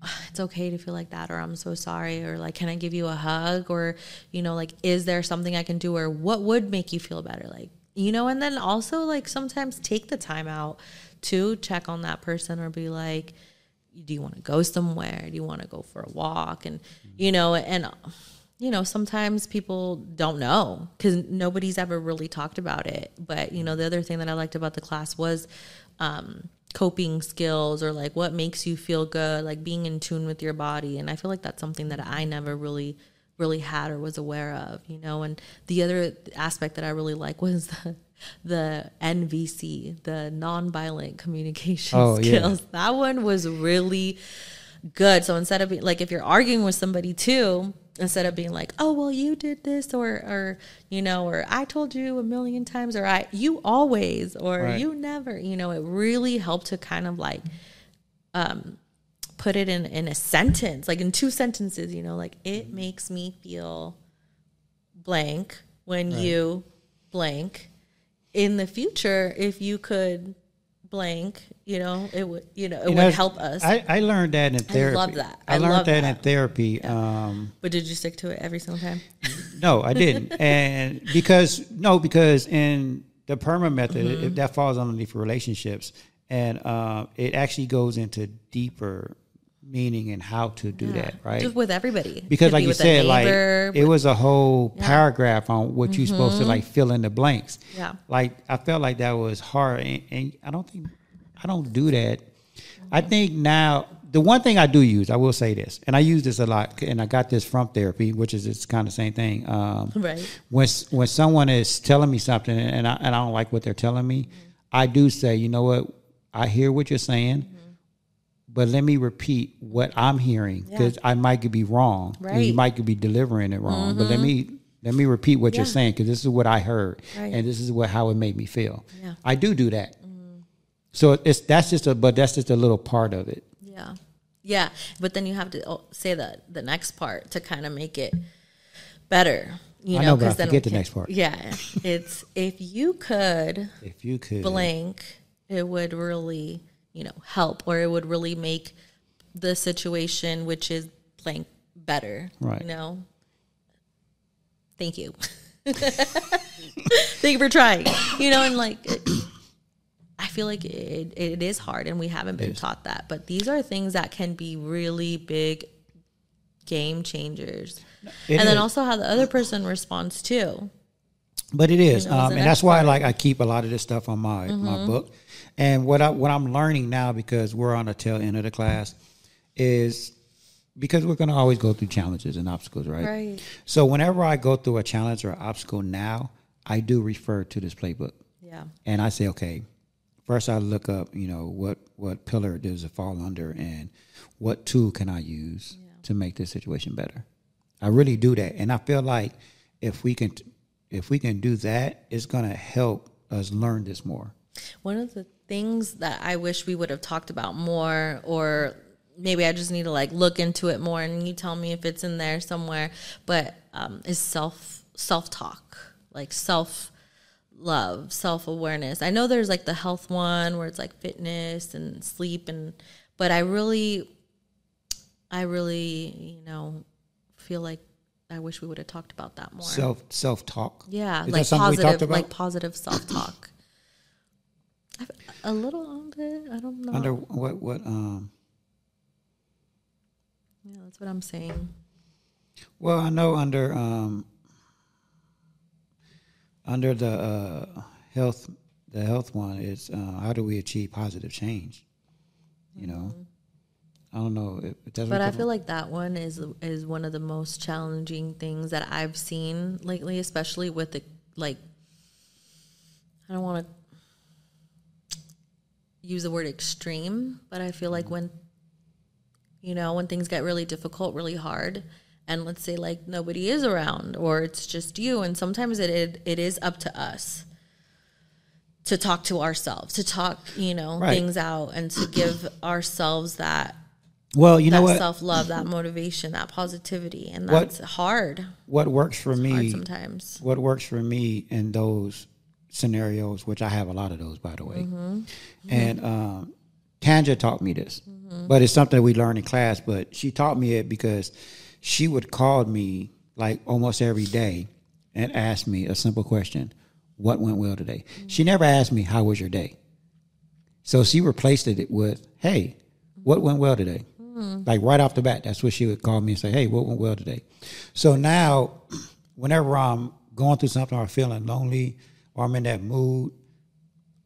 ah, it's okay to feel like that, or I'm so sorry, or like, can I give you a hug, or you know, like, is there something I can do, or what would make you feel better, like, you know, and then also like sometimes take the time out to check on that person, or be like, do you want to go somewhere? Do you want to go for a walk? And you know, and you know, sometimes people don't know because nobody's ever really talked about it. But you know, the other thing that I liked about the class was um, coping skills or like what makes you feel good, like being in tune with your body. And I feel like that's something that I never really really had or was aware of, you know. And the other aspect that I really like was the the NVC, the nonviolent communication Oh, yeah. skills. That one was really good. So instead of being like if you're arguing with somebody too, instead of being like, "Oh, well, you did this," or or you know, or I told you a million times, or I you always, or Right. you never, you know, it really helped to kind of like um put it in in a sentence, like in two sentences, you know, like it makes me feel blank when you blank. In the future, if you could blank, you know, it would, you know, it You would know, help us. I, I learned that in therapy. I love that. I, I learned love that, in that. therapy. Um, but did you stick to it every single time? no, I didn't, and because no, because in the PERMA method, Mm-hmm. it, that falls underneath relationships, and uh, it actually goes into deeper meaning and how to do that, right? Just with everybody. because Could like be you said like it was a whole paragraph on what you're supposed to like fill in the blanks Mm-hmm. Yeah. like i felt like that was hard and, and i don't think i don't do that i think now the one thing i do use i will say this and i use this a lot and i got this from therapy which is it's kind of the same thing um, Right. when when someone is telling me something and I, and I don't like what they're telling me i do say you know what i hear what you're saying but let me repeat what I'm hearing because I might be wrong. and You Mm-hmm. might be delivering it wrong. But let me let me repeat what you're saying because this is what I heard Right. and this is what how it made me feel. Yeah. Mm-hmm. I do do that. So it's that's just a but that's just a little part of it. Yeah. Yeah. But then you have to oh, say the the next part to kind of make it better. You know, know, but I 'cause then we the next part. Yeah. It's if you could If you could blank, it would really, you know, help or it would really make the situation which is blank better. Right. You know? Thank you. Thank you for trying. You know, and like it, I feel like it, it is hard and we haven't been taught that. But these are things that can be really big game changers. It and then also how the other person responds too. But it is, You know, um, and that's why part. like I keep a lot of this stuff on my Mm-hmm. my book. And what I what I'm learning now because we're on the tail end of the class is because we're going to always go through challenges and obstacles, right? Right. So whenever I go through a challenge or obstacle now, I do refer to this playbook, Yeah. and I say, okay, first I look up, you know, what what pillar does it fall under, and what tool can I use to make this situation better. I really do that, and I feel like if we can if we can do that, it's going to help us learn this more. One of the things that I wish we would have talked about more, or maybe I just need to like look into it more, and you tell me if it's in there somewhere. But um, is self self talk, like self love, self awareness. I know there's like the health one where it's like fitness and sleep, and but I really, I really, you know, feel like I wish we would have talked about that more. Self self talk. Yeah, Is like positive, like positive self talk. A little on it. I don't know. Under what what um yeah, that's what I'm saying. Well, I know under um, under the uh, health the health one is uh, how do we achieve positive change? You know, I don't know if if that's. Mm-hmm. But I feel like that one is is one of the most challenging things that I've seen lately, especially with the like. I don't want to use the word extreme, but I feel like mm-hmm. when you know when things get really difficult, really hard, and let's say like nobody is around or it's just you, and sometimes it it, it is up to us to talk to ourselves, to talk, you know, Right. things out and to give ourselves that Well, you know that what? self love, that motivation, that positivity. And What- that's hard. what works for Hard me sometimes. what works for me in those scenarios, which I have a lot of those, by the way. Mm-hmm. Mm-hmm. And um, Tanya taught me this, mm-hmm. but it's something we learned in class. But she taught me it because she would call me like almost every day and ask me a simple question: "What went well today?" She never asked me, "How was your day?" So she replaced it with, "Hey, what went well today?" Like right off the bat, that's what she would call me and say, "Hey, what went well today?" So now, whenever I'm going through something or feeling lonely or I'm in that mood,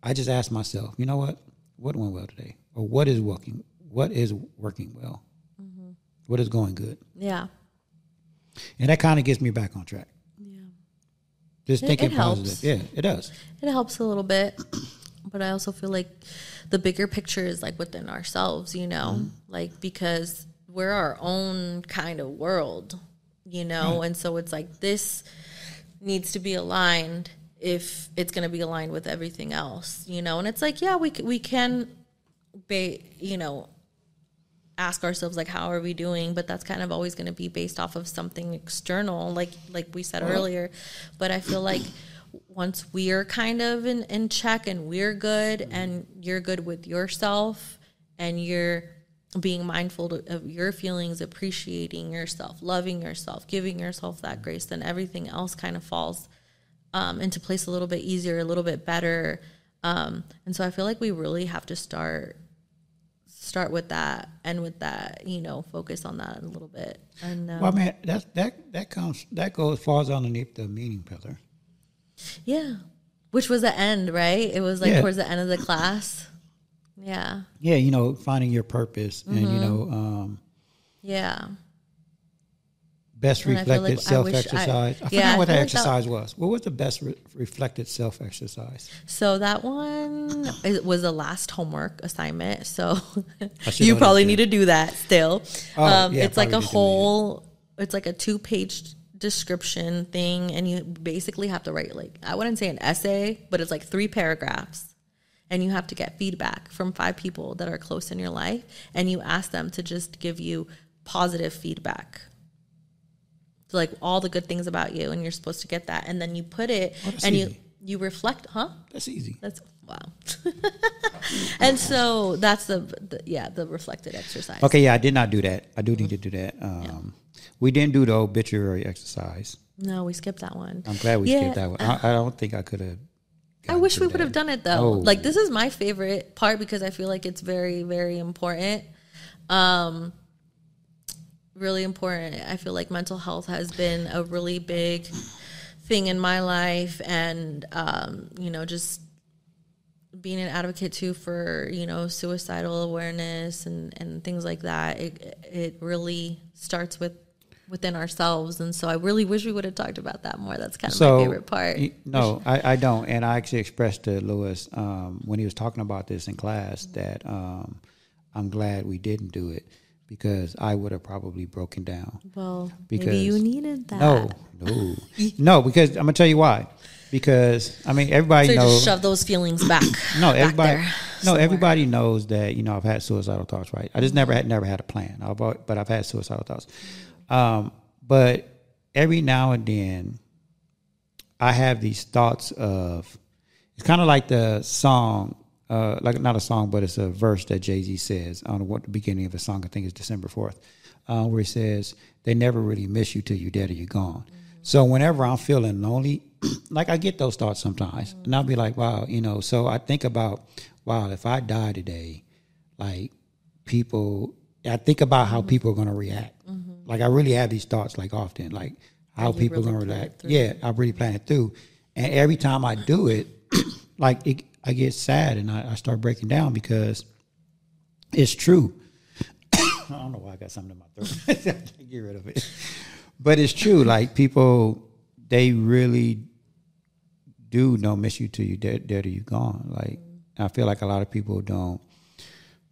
I just ask myself, you know what? What went well today? Or what is working? What is working well? Mm-hmm. What is going good? Yeah. And that kind of gets me back on track. Yeah. Just It- thinking it positive. Yeah, it does. It helps a little bit. But I also feel like the bigger picture is like within ourselves, you know, mm-hmm. like because we're our own kind of world, you know, and so it's like this needs to be aligned if it's going to be aligned with everything else, you know, and it's like, yeah, we, we can, ba- you know, ask ourselves like how are we doing? But that's kind of always going to be based off of something external like like we said earlier. But i feel like once we're kind of in, in check and we're good mm-hmm. and you're good with yourself and you're being mindful to- of your feelings appreciating yourself loving yourself giving yourself that grace then everything else kind of falls um, into place a little bit easier a little bit better. Um, and so i feel like we really have to start start with that and with that you know focus on that a little bit. And um, Well, man, that's that that comes that goes falls underneath the meaning pillar. yeah. Which was the end right? It was like Yeah. towards the end of the class. Yeah. Yeah, you know, finding your purpose and Mm-hmm. you know, um, yeah best And I like reflected self I- exercise. I, yeah, forgot I what that like that- exercise was. What was the best re- reflected self exercise? so that one it was the last homework assignment so you probably need to do that still Oh, um, yeah, it's like a whole it's like a two page description thing and you basically have to write like i wouldn't say an essay but it's like three paragraphs and you have to get feedback from five people that are close in your life and you ask them to just give you positive feedback like all the good things about you and you're supposed to get that and then you put it Oh, and you easy. you reflect huh That's easy. that's wow and so that's the, the yeah the reflected exercise Okay, yeah, I did not do that. I do need to do that. Um, We didn't do the obituary exercise. no we skipped that one I'm glad we Yeah, skipped that one. I, I don't think I could have. I wish we would have done it though. Oh. Like this is my favorite part because I feel like it's very, very important. Um really important. I feel like mental health has been a really big thing in my life and um, you know, just being an advocate too for, you know, suicidal awareness and, and things like that. It it really starts with within ourselves and so I really wish we would have talked about that more. That's kind of So my favorite part. No, I, I don't, and I actually expressed to Lewis um, when he was talking about this in class that um, I'm glad we didn't do it because I would have probably broken down. Well, Because- maybe you needed that. No, no, no, because I'm gonna tell you why. Because I mean, everybody So you knows. just shove those feelings back. No, back everybody. there No, somewhere. everybody knows that you know I've had suicidal thoughts. Right, I just never had never had a plan. I've, but I've had suicidal thoughts. Um, but every now and then, I have these thoughts of. It's kind of like the song, uh, like not a song, but it's a verse that Jay Z says on what the beginning of the song. I think it's December fourth, uh, where he says, "They never really miss you till you're dead or you're gone." So whenever I'm feeling lonely, like I get those thoughts sometimes, and I'll be like, "Wow," you know. So I think about, "Wow, if I die today, like people." I think about how people are going to react. Like I really have these thoughts, like often, like how people really going to react. Yeah, I really plan it through, and every time I do it, like it, I get sad and I, I start breaking down because it's true. I don't know why I got something in my throat. I can't get rid of it, but it's true. Like people, they really do don't miss you till you dead, dead or you gone. Like I feel like a lot of people don't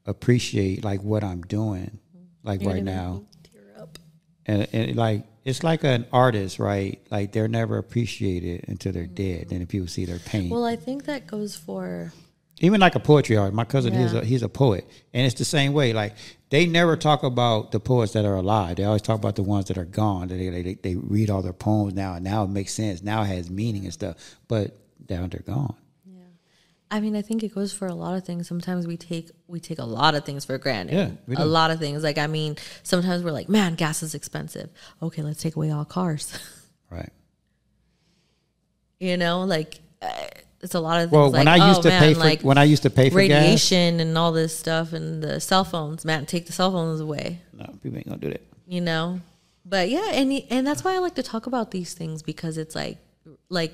appreciate like what I'm doing, like You're right now tear up. and, and like it's like an artist, right? Like they're never appreciated until they're dead. and if people see their pain. Well, I think that goes for even like a poetry art. My cousin, he's a he's a poet, and it's the same way. Like they never talk about the poets that are alive. They always talk about the ones that are gone. They they, they, they read all their poems now, and now it makes sense. Now it has meaning and stuff. But now they're gone. I mean, I think it goes for a lot of things. Sometimes we take we take a lot of things for granted. Yeah, a lot of things. Like I mean, sometimes we're like, man, gas is expensive. Okay, let's take away all cars. Right. you know, like uh, it's a lot of things. Well, like, when I used oh, to man, pay for like when I used to pay for gas, radiation and all this stuff and the cell phones. Man, take the cell phones away. no, people ain't gonna do that. you know but yeah and and that's why i like to talk about these things because it's like like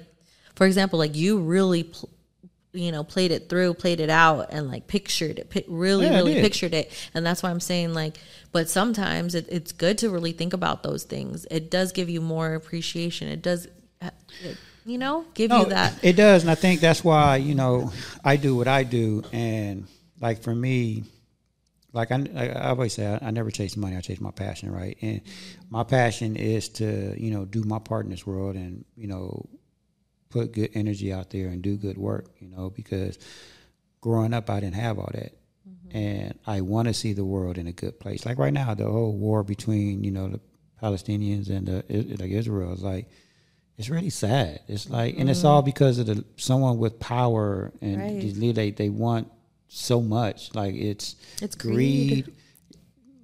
for example like you really pl- you know played it through played it out and like pictured it pi- really Yeah, really pictured it. And that's why i'm saying like but sometimes it, it's good to really think about those things. It does give you more appreciation. It does uh, it, you know give you that It does, and I think that's why you know I do what I do, and like for me, like I, I I always say, I, I never chase money. I chase my passion, right? And my passion is to you know do my part in this world, and you know put good energy out there and do good work. You know, because growing up, I didn't have all that. Mm-hmm. And I want to see the world in a good place. Like right now, the whole war between you know the Palestinians and the like Israel is like it's really sad. It's like, and it's mm-hmm. all because of the someone with power and Right. they they want so much. Like it's It's greed.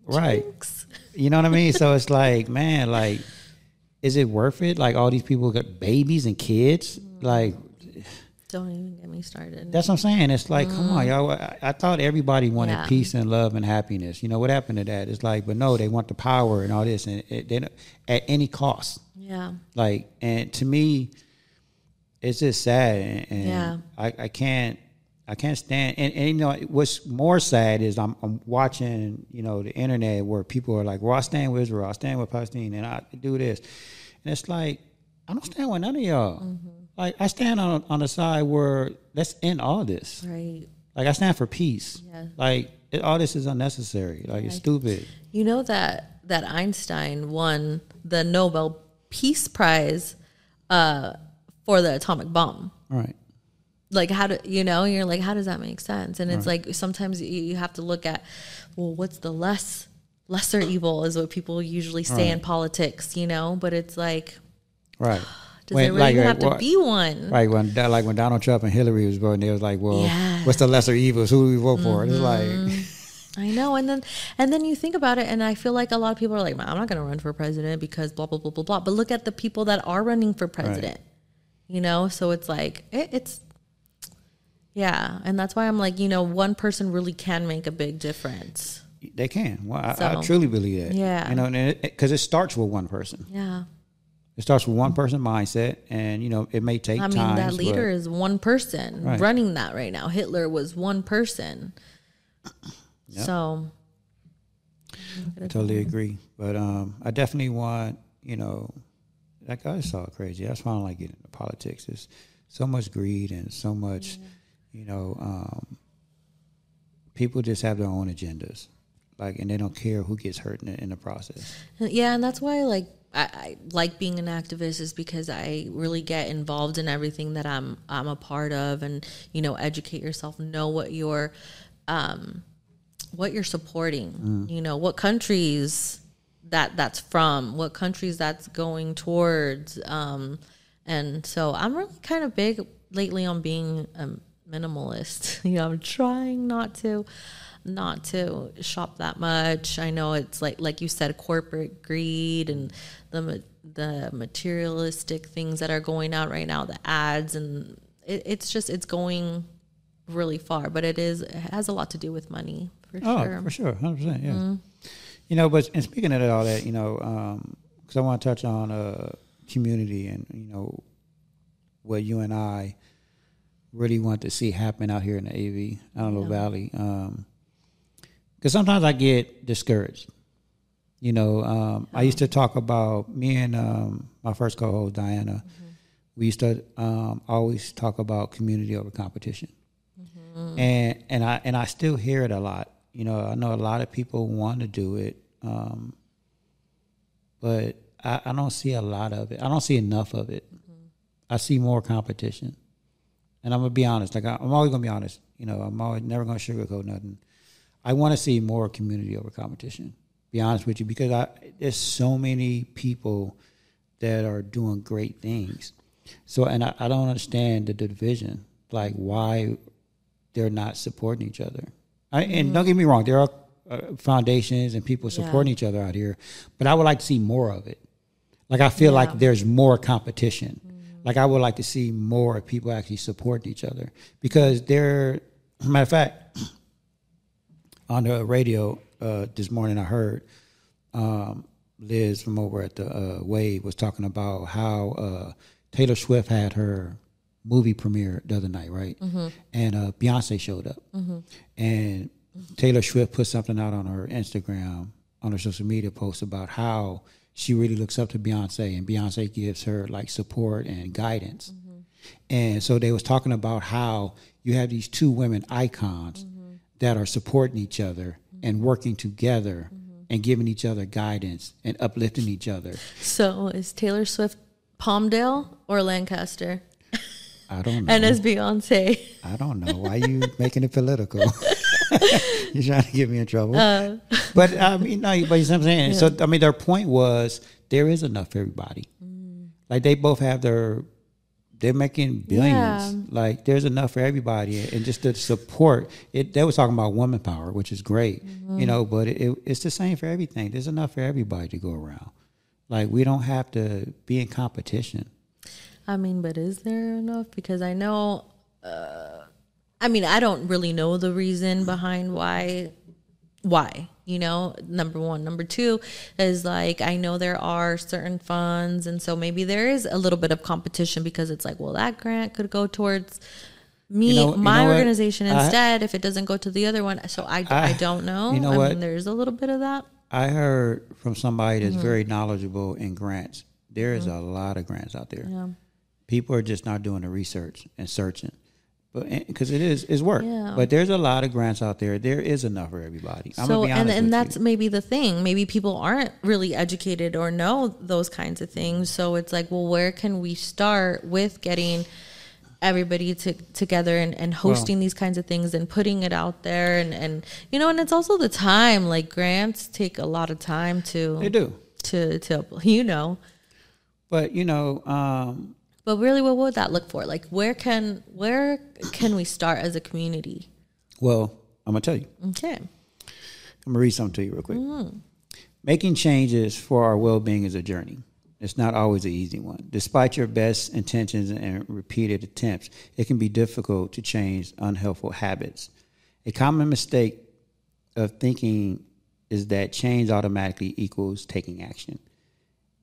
right? You know what I mean? so it's like, man, like, is it worth it? Like all these people got babies and kids. Mm. Like don't even get me started that's what I'm saying. It's like, come on, mm. y'all. I, I thought everybody wanted Yeah. peace and love and happiness. You know what happened to that? It's like, but no, they want the power and all this, and it, they at any cost. yeah Like, and to me, it's just sad, and, and Yeah. I, I can't, I can't stand. And, and you know, what's more sad is I'm, I'm watching, you know, the internet where people are like, "Well, I stand with Israel, I stand with Palestine, and I do this," and it's like, I don't stand with none of y'all. Mm-hmm. Like, I stand on on the side where let's end all this. right Like, I stand for peace. Yeah. Like, it, all this is unnecessary. Like, it's stupid. You know that that Einstein won the Nobel Peace Prize uh, for the atomic bomb. All right. Like how do you know? You're like, how does that make sense? And it's like sometimes you, you have to look at, well, what's the less lesser evil is what people usually say in politics, you know. But it's like, Right. does When- there really like, have to what- be one? Right when like when Donald Trump and Hillary was voting, they was like, "Well, what's the lesser evils? Who do we vote for?" And it's like, mm-hmm. I know, and then and then you think about it, and I feel like a lot of people are like, I'm not going to run for president because blah blah blah blah blah. But look at the people that are running for president, you know. So it's like it, it's, yeah, and that's why I'm like, you know, one person really can make a big difference. they can. Well, I, I truly believe that. yeah. you know, because it, starts with one person. Yeah, It starts with one person mindset, and you know, it may take I mean time. that leader is one person Right. running that right now. Hitler was one person, so I totally agree, but um, I definitely want you know, like I saw crazy. That's why I don't like getting into politics. There's so much greed and so much, you know, um, people just have their own agendas, like, and they don't care who gets hurt in the, in the process. Yeah, and that's why like I, I like being an activist is because I really get involved in everything that I'm I'm a part of, and you know, educate yourself, know what you're, um, what you're supporting. You know, what countries that that's from, what countries that's going towards, um, and so I'm really kind of big lately on being a minimalist. you know, I'm trying not to not to shop that much. I know it's like like you said, corporate greed and the the materialistic things that are going out right now, the ads, and it, it's just it's going really far. But it is it has a lot to do with money for Oh, sure. for sure, hundred percent, yeah. You know, but and speaking of all that, you know, because I want to touch on uh, community and you know what you and I really want to see happen out here in the AV, Antelope Valley. Because sometimes I get discouraged. You know, um, I used to talk about me and um, my first co-host Diana. We used to um, always talk about community over competition and and I and I still hear it a lot. You know, I know a lot of people want to do it, um, but I, I, don't see a lot of it. I don't see enough of it. Mm-hmm. I see more competition, and I'm gonna be honest. Like I, I'm always gonna be honest. You know, I'm always never gonna sugarcoat nothing. I want to see more community over competition. Be honest with you, because I, there's so many people that are doing great things. So, and I, I don't understand the division, like why they're not supporting each other. I, and mm-hmm. don't get me wrong, there are uh, foundations and people supporting yeah. each other out here, but I would like to see more of it. Like I feel yeah. like there's more competition. Like I would like to see more people actually support each other because they're. Matter of fact, on the radio uh, this morning, I heard um, Liz from over at the uh, Wave was talking about how uh, Taylor Swift had her movie premiere the other night, right? Mm-hmm. And uh, Beyonce showed up, mm-hmm. and Taylor Swift put something out on her Instagram, on her social media post about how she really looks up to Beyonce, and Beyonce gives her like support and guidance. Mm-hmm. And so they was talking about how you have these two women icons mm-hmm. that are supporting each other and working together mm-hmm. and giving each other guidance and uplifting each other. So is Taylor Swift Palmdale or Lancaster? I don't know. And as Beyonce. I don't know. Why are you making it political? You're trying to get me in trouble. Uh, but I mean, no, but you know what I'm saying? Yeah. So, I mean, their point was there is enough for everybody. Mm. Like, they both have their, they're making billions. Yeah. Like, there's enough for everybody. And just the support, it, they were talking about woman power, which is great, mm-hmm. you know, but it, it, it's the same for everything. There's enough for everybody to go around. Like, we don't have to be in competition. I mean, but is there enough? Because I know, uh, I mean, I don't really know the reason behind why, why, you know, number one. Number two is like, I know there are certain funds. And so maybe there is a little bit of competition because it's like, well, that grant could go towards me, you know, my you know organization instead if it doesn't go to the other one. So I, I, I don't know. You know I what? Mean, there's a little bit of that. I heard from somebody that's mm-hmm. very knowledgeable in grants. There is mm-hmm. a lot of grants out there. Yeah people are just not doing the research and searching but because it is is work. Yeah. but there's a lot of grants out there. There is enough for everybody. I'm so and, and that's you. maybe the thing. Maybe people aren't really educated or know those kinds of things. So it's like well where can we start with getting everybody to, together and, and hosting well, these kinds of things and putting it out there? And, and you know and it's also the time. Like grants take a lot of time to they do. to to you know. But you know um but really, what would that look for? Like, where can where can we start as a community? Well, I'm gonna tell you. Okay. I'm gonna read something to you real quick. Mm. Making changes for our well-being is a journey. It's not always an easy one. Despite your best intentions and repeated attempts, it can be difficult to change unhelpful habits. A common mistake of thinking is that change automatically equals taking action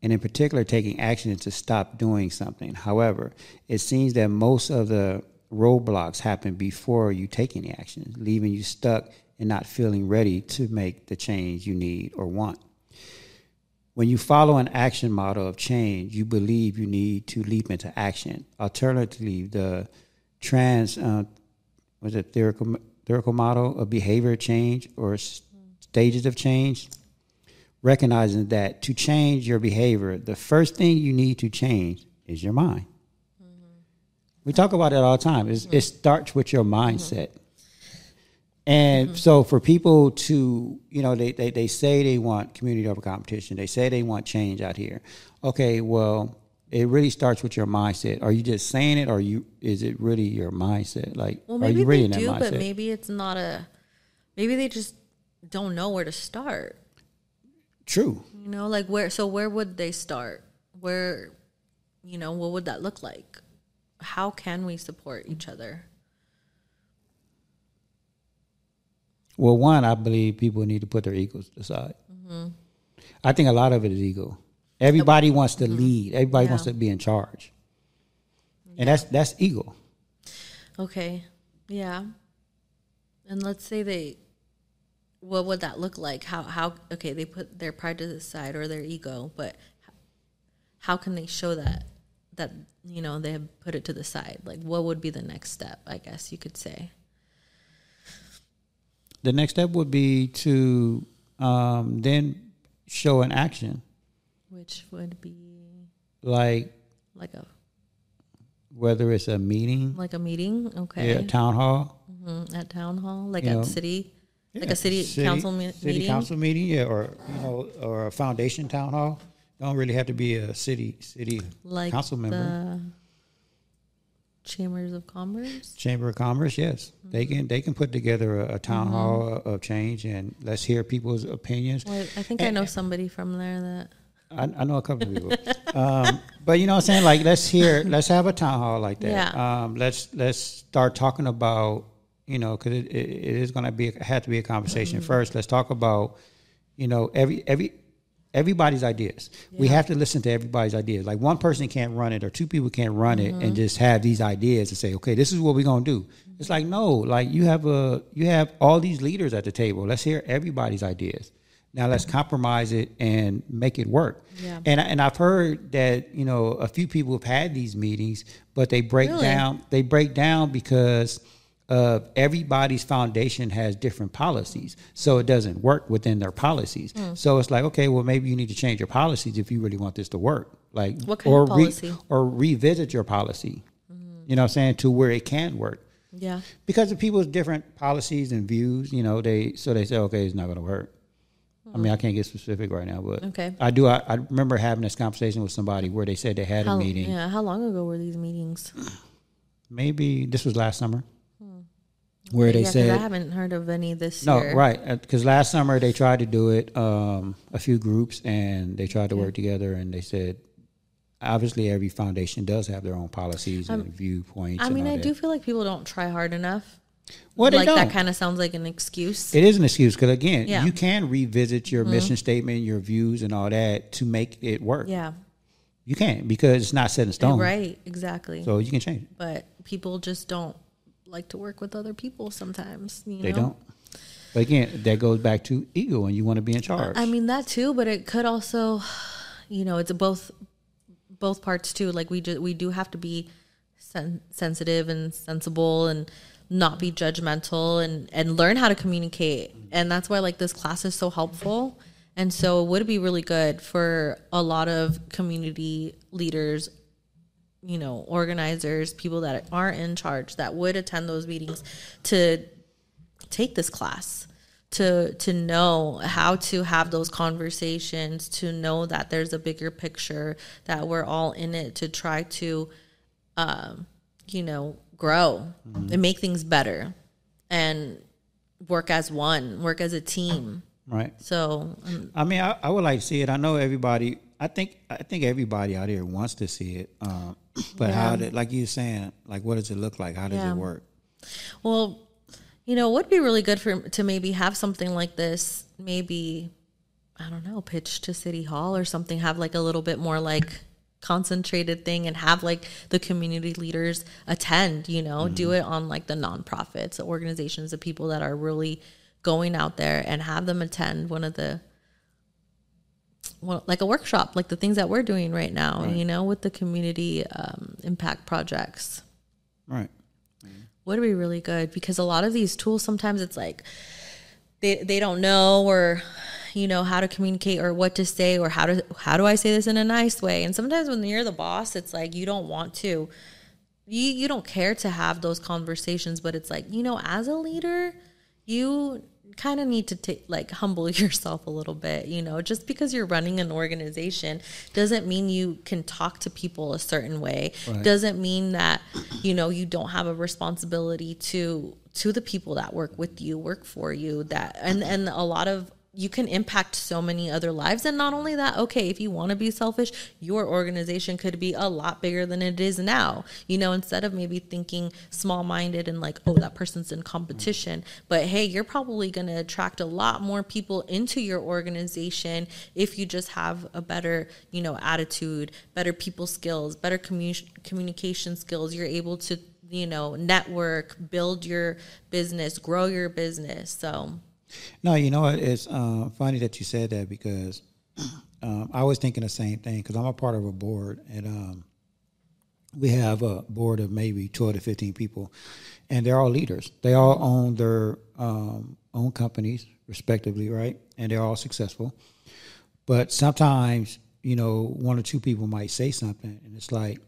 and in particular taking action to stop doing something. However, it seems that most of the roadblocks happen before you take any action, leaving you stuck and not feeling ready to make the change you need or want. When you follow an action model of change, you believe you need to leap into action. Alternatively, the trans uh, was it theoretical, theoretical model of behavior change or stages of change recognizing that to change your behavior, the first thing you need to change is your mind. Mm-hmm. We talk about it all the time. Mm-hmm. It starts with your mindset. And so for people to, you know, they, they, they say they want community over competition. They say they want change out here. Okay, well, it really starts with your mindset. Are you just saying it or you is it really your mindset? Like well, maybe are you really they do, But maybe it's not a maybe they just don't know where to start. True. You know, like where so where would they start? Where you know, what would that look like? How can we support each other? Well, one, I believe people need to put their egos aside. Mm-hmm. I think a lot of it is ego. Everybody wants to mm-hmm. lead. Everybody yeah. wants to be in charge, and that's that's ego. Okay, yeah, and let's say they what would that look like? How how okay, they put their pride to the side or their ego, but how can they show that that you know they have put it to the side? Like what would be the next step, I guess you could say. The next step would be to um, then show an action. Which would be? Like like a whether it's a meeting, like a meeting, okay, yeah, town hall, Mhm, at town hall, like You at know, city, like a city, council me- city meeting. council meeting, yeah, or you know, or a foundation town hall. Don't really have to be a city city like council member. the chambers of commerce. Chamber of Commerce, yes, they Mm-hmm. can they can put together a, a town hall of change and let's hear people's opinions. Well, I think I know somebody from there that. I, I know a couple of people, um, but you know what I'm saying. Like, let's hear, let's have a town hall like that. Yeah. Um, let's let's start talking about you know because it, it, it is going to be have to be a conversation Mm-hmm. first. Let's talk about you know every every everybody's ideas. We have to listen to everybody's ideas. Like one person can't run it or two people can't run it Mm-hmm. and just have these ideas and say, okay, this is what we're gonna do. It's like no, like you have a you have all these leaders at the table. Let's hear everybody's ideas. Now let's compromise it and make it work. Yeah. And and I've heard that you know a few people have had these meetings, but they break Really? down. They break down because uh, everybody's foundation has different policies, so it doesn't work within their policies. Hmm. So it's like, okay, well, maybe you need to change your policies if you really want this to work. Like, What kind or of policy? Hmm. or revisit your policy. You know, what I'm saying to where it can work Yeah. because of people's different policies and views. You know, they so they say, okay, it's not going to work. I mean, I can't get specific right now, but Okay. I do. I, I remember having this conversation with somebody where they said they had How, a meeting. Yeah. How long ago were these meetings? Maybe this was last summer, where they yeah, said I haven't heard of any this no, year. right? Because last summer they tried to do it, um, a few groups, and they tried to work together, and they said, obviously, every foundation does have their own policies and viewpoints. Um, I mean, I that. do feel like people don't try hard enough. Well, they like don't. that kind of sounds like an excuse. It is an excuse because again, Yeah. Mm-hmm. you can revisit your mission statement, your views, and all that to make it work. yeah. You can because it's not set in stone, Right. Exactly. So you can change it. but people just don't like to work with other people sometimes. You They know? don't. But again, that goes back to ego, and you want to be in charge. I mean that too, but it could also, you know, it's both both parts too. Like we do, we do have to be sen- sensitive and sensible and not be judgmental and and learn how to communicate. Mm-hmm. And that's why like this class is so helpful. And so it would be really good for a lot of community leaders, you know, organizers, people that are in charge that would attend those meetings to take this class to to know how to have those conversations to know that there's a bigger picture that we're all in it to try to um you know grow and make things better and work as one work as a team right. so um, I mean, I, I would like to see it. I know everybody. I think I think everybody out here wants to see it. Um, but how did, like you saying, like what does it look like? How does Yeah. it work? Well, you know, it would be really good for to maybe have something like this. Maybe I don't know, pitch to City Hall or something. Have like a little bit more like concentrated thing, and have like the community leaders attend. You know, do it on like the nonprofits, the organizations, the people that are really going out there, and have them attend one of the. Well, like a workshop, like the things that we're doing right now, you know, with the community um, impact projects. Right. would be really good because a lot of these tools sometimes it's like they they don't know or you know how to communicate or what to say or how to how do I say this in a nice way? And sometimes when you're the boss it's like you don't want to you you don't care to have those conversations but it's like you know as a leader you kind of need to take like humble yourself a little bit you know? Just because you're running an organization doesn't mean you can talk to people a certain way. Doesn't mean that you know you don't have a responsibility to to the people that work with you work for you that and and a lot of you can impact so many other lives. And not only that okay if you want to be selfish your organization could be a lot bigger than it is now. You know instead of maybe thinking small minded and like oh that person's in competition but hey you're probably going to attract a lot more people into your organization if you just have a better you know attitude better people skills better commu- communication skills. You're able to you know network build your business grow your business. So No, you know what? It's uh, funny that you said that because um, I was thinking the same thing because I'm a part of a board and um, we have a board of maybe 12 to 15 people and they're all leaders. They all own their um, own companies respectively, right? And they're all successful. But sometimes, you know, one or two people might say something, and it's like,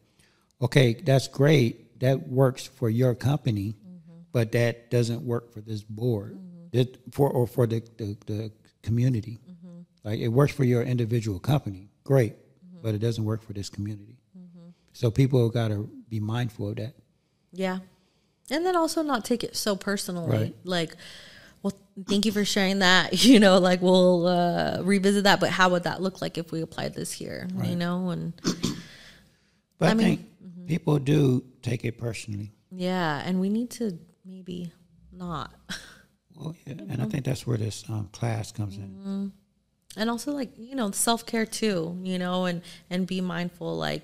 okay, that's great, that works for your company, mm-hmm. but that doesn't work for this board, mm-hmm. It, for or for the the, the community. Mm-hmm. Like it works for your individual company, great, mm-hmm. but it doesn't work for this community. Mm-hmm. So people got to be mindful of that. Yeah, and then also not take it so personally, right. like well, thank you for sharing that. You know, like we'll uh, revisit that, but how would that look like if we applied this here? Right. You know, and but I, I mean, think mm-hmm. people do take it personally. Yeah, and we need to maybe not. Well, yeah, and I think that's where this um, class comes mm-hmm. in. And also, like you know, self care too. You know, and and be mindful, like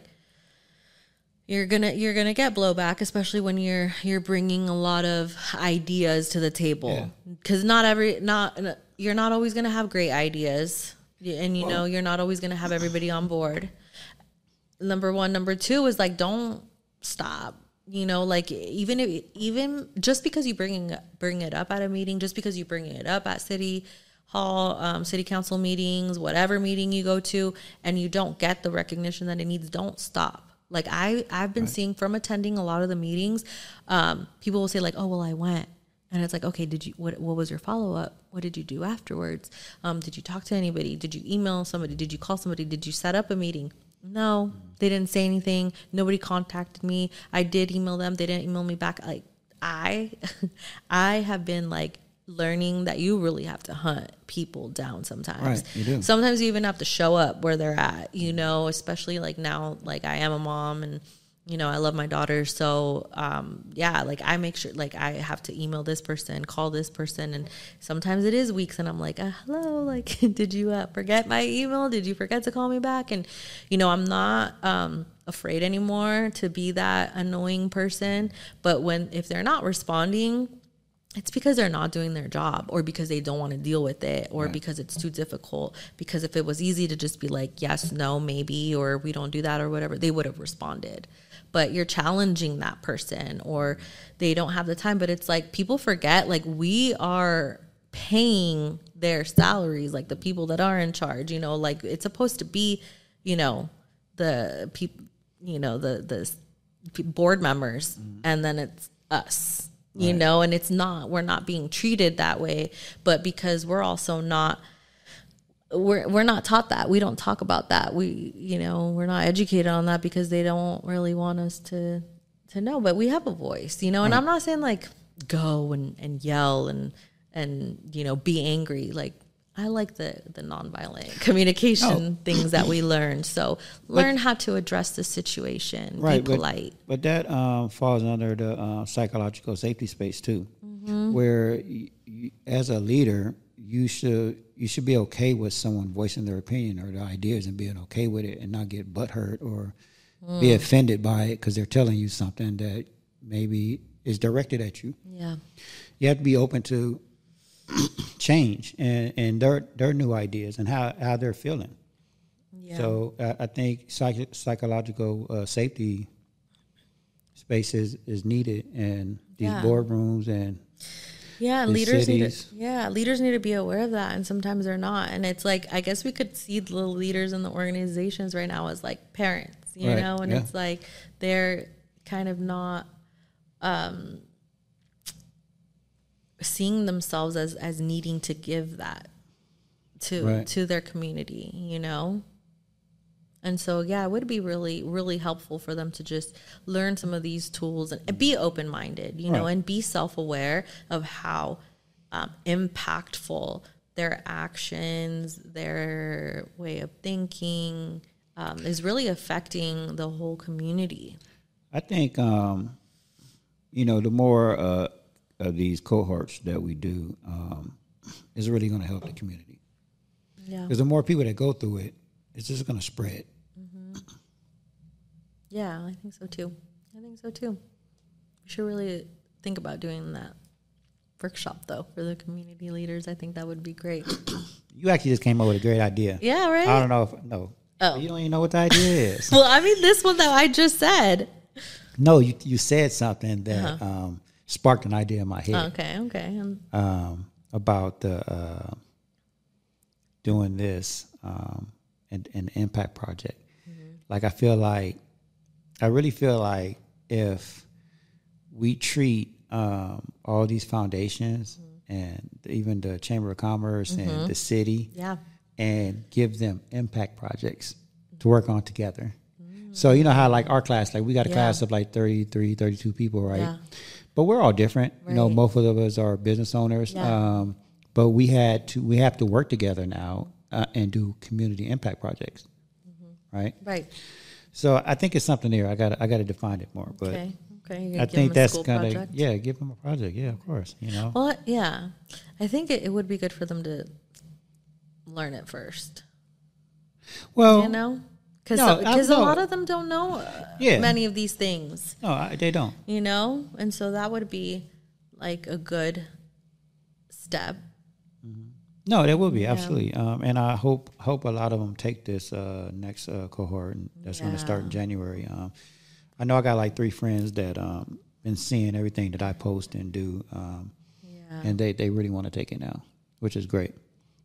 you're gonna you're gonna get blowback especially when you're you're bringing a lot of ideas to the table because yeah. not every not you're not always gonna have great ideas and you well, know you're not always gonna have everybody on board number one number two is like don't stop you know like even if even just because you bringing bring it up at a meeting just because you bringing it up at city hall um, city council meetings whatever meeting you go to and you don't get the recognition that it needs don't stop like I I've been right. seeing from attending a lot of the meetings, um, people will say like, "Oh, well, I went." And it's like, okay, did you what what was your follow up? What did you do afterwards? Um, did you talk to anybody? Did you email somebody? Did you call somebody? Did you set up a meeting? No, they didn't say anything. Nobody contacted me. I did email them. They didn't email me back. Like I I have been like learning that you really have to hunt people down sometimes. Right, you do. Sometimes you even have to show up where they're at, you know, especially like now, like I am a mom and, you know, I love my daughter. So, um, yeah, like I make sure, like I have to email this person, call this person. And sometimes it is weeks and I'm like, uh, hello, like, did you uh, forget my email? Did you forget to call me back? And, you know, I'm not, um, afraid anymore to be that annoying person. But when, if they're not responding, it's because they're not doing their job or because they don't want to deal with it or right. because it's too difficult because if it was easy to just be like yes no maybe or we don't do that or whatever they would have responded but you're challenging that person or they don't have the time but it's like people forget like we are paying their salaries like the people that are in charge you know like it's supposed to be you know the people you know the the board members mm. and then it's us you right. know, and it's not, we're not being treated that way, but because we're also not, we're, we're not taught that. We don't talk about that. We, you know, we're not educated on that because they don't really want us to, to know, but we have a voice, you know, and right. I'm not saying like go and, and yell and, and, you know, be angry. Like I like the the nonviolent communication oh. things that we learned. So learn but, how to address the situation. Right, be polite. But, but that um, falls under the uh, psychological safety space too, mm-hmm. where you, as a leader you should you should be okay with someone voicing their opinion or their ideas and being okay with it and not get butthurt or mm. be offended by it because they're telling you something that maybe is directed at you. Yeah, you have to be open to change and, and their their new ideas and how, how they're feeling. Yeah. So I, I think psych- psychological uh, safety spaces is needed in these yeah. boardrooms and yeah leaders cities. need to, yeah leaders need to be aware of that and sometimes they're not and it's like i guess we could see the leaders in the organizations right now as like parents you right. know and yeah. it's like they're kind of not um seeing themselves as as needing to give that to right. to their community, you know? And so yeah, it would be really really helpful for them to just learn some of these tools and be open-minded, you right. know, and be self-aware of how um, impactful their actions, their way of thinking um, is really affecting the whole community. I think, um, you know, the more uh, of these cohorts that we do um, is really going to help the community. Yeah. Because the more people that go through it, it's just going to spread. Mm-hmm. Yeah, I think so too. I think so too. We should really think about doing that workshop though for the community leaders. I think that would be great. You actually just came up with a great idea. Yeah, right. I don't know if no. Oh. You don't even know what the idea is. well, I mean, this one that I just said. No, you you said something that uh-huh. um, sparked an idea in my head. Okay, okay. Um, about the uh, doing this, um, and an impact project. Like I feel like I really feel like if we treat um, all these foundations and even the Chamber of Commerce and the city Yeah. and give them impact projects to work on together. So you know how like our class, like we got a Yeah. class of like 33, 32 people, right? Yeah. But we're all different. You know, Right. most of us are business owners. Yeah. Um, but we had to we have to work together now uh, and do community impact projects. Mm-hmm. Right? Right. So I think it's something there. I got I got to define it more, but Okay. Okay. I think that's kind of yeah, give them a project. Yeah, of course, you know. Well, yeah. I think it, it would be good for them to learn it first. Well, You know, because No, because a lot of them don't know uh, Yeah. many of these things. no, I, they don't. You know, and so that would be like a good step. No, there will be absolutely, um, and I hope hope a lot of them take this uh, next uh, cohort that's going to start in January. Um, I know I got like three friends that um, been seeing everything that I post and do, um, Yeah. and they, they really want to take it now, which is great.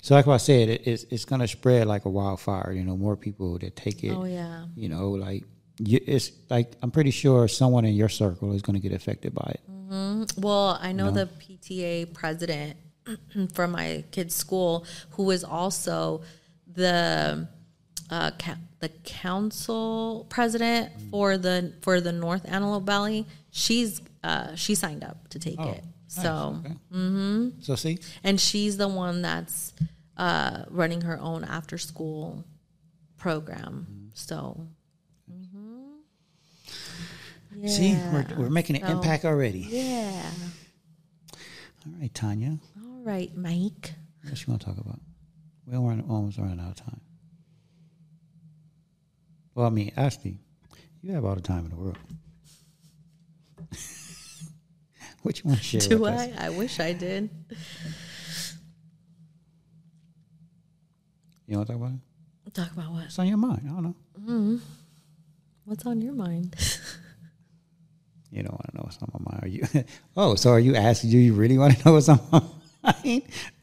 So like I said, it, it's it's going to spread like a wildfire. You know, more people that take it. Oh yeah. You know, like you, it's like I'm pretty sure someone in your circle is going to get affected by it. Well, I know the PTA president from my kid's school, who is also the uh, ca- the council president for the for the North Antelope Valley. She's uh, she signed up to take it. So, Okay. So see, and she's the one that's uh, running her own after school program. So, mhm. see, we're, we're making an So- impact already. yeah. All right, Tanya. Right, Mike. What you want to talk about? We're run, almost running out of time. Well, I mean, Ashley, you have all the time in the world. what you want to share Do with I? us? I wish I did. You want to talk about it? Talk about what? What's on your mind? I don't know. Hmm. What's on your mind? You don't want to know what's on my mind. Are you? oh, so are you asking? Do you really want to know what's on my mind?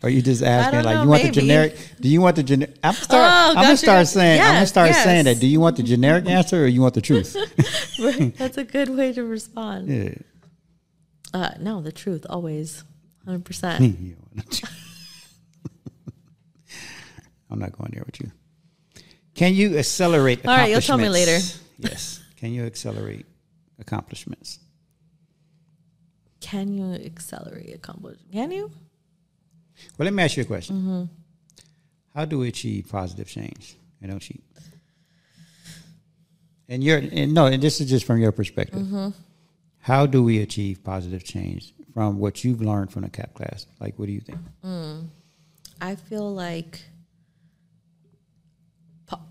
Or are you just asking like know, you want the generic? Do you want the generic? I'm start. Oh, I'm gonna start saying. I'm gonna Yes, start saying that. Do you want the generic answer or you want the truth? That's a good way to respond. yeah. Uh, no, the truth always, hundred percent. don't want the truth. I'm not going there with you. Can you accelerate? All right, you'll tell me later. Yes. Can you accelerate accomplishments? Can you accelerate accomplish? Can you? Well, let me ask you a question. Mm-hmm. How do we achieve positive change? And don't cheat. And you're and no, and this is just from your perspective. Mm-hmm. How do we achieve positive change from what you've learned from the CAP class? Like, what do you think? I feel like,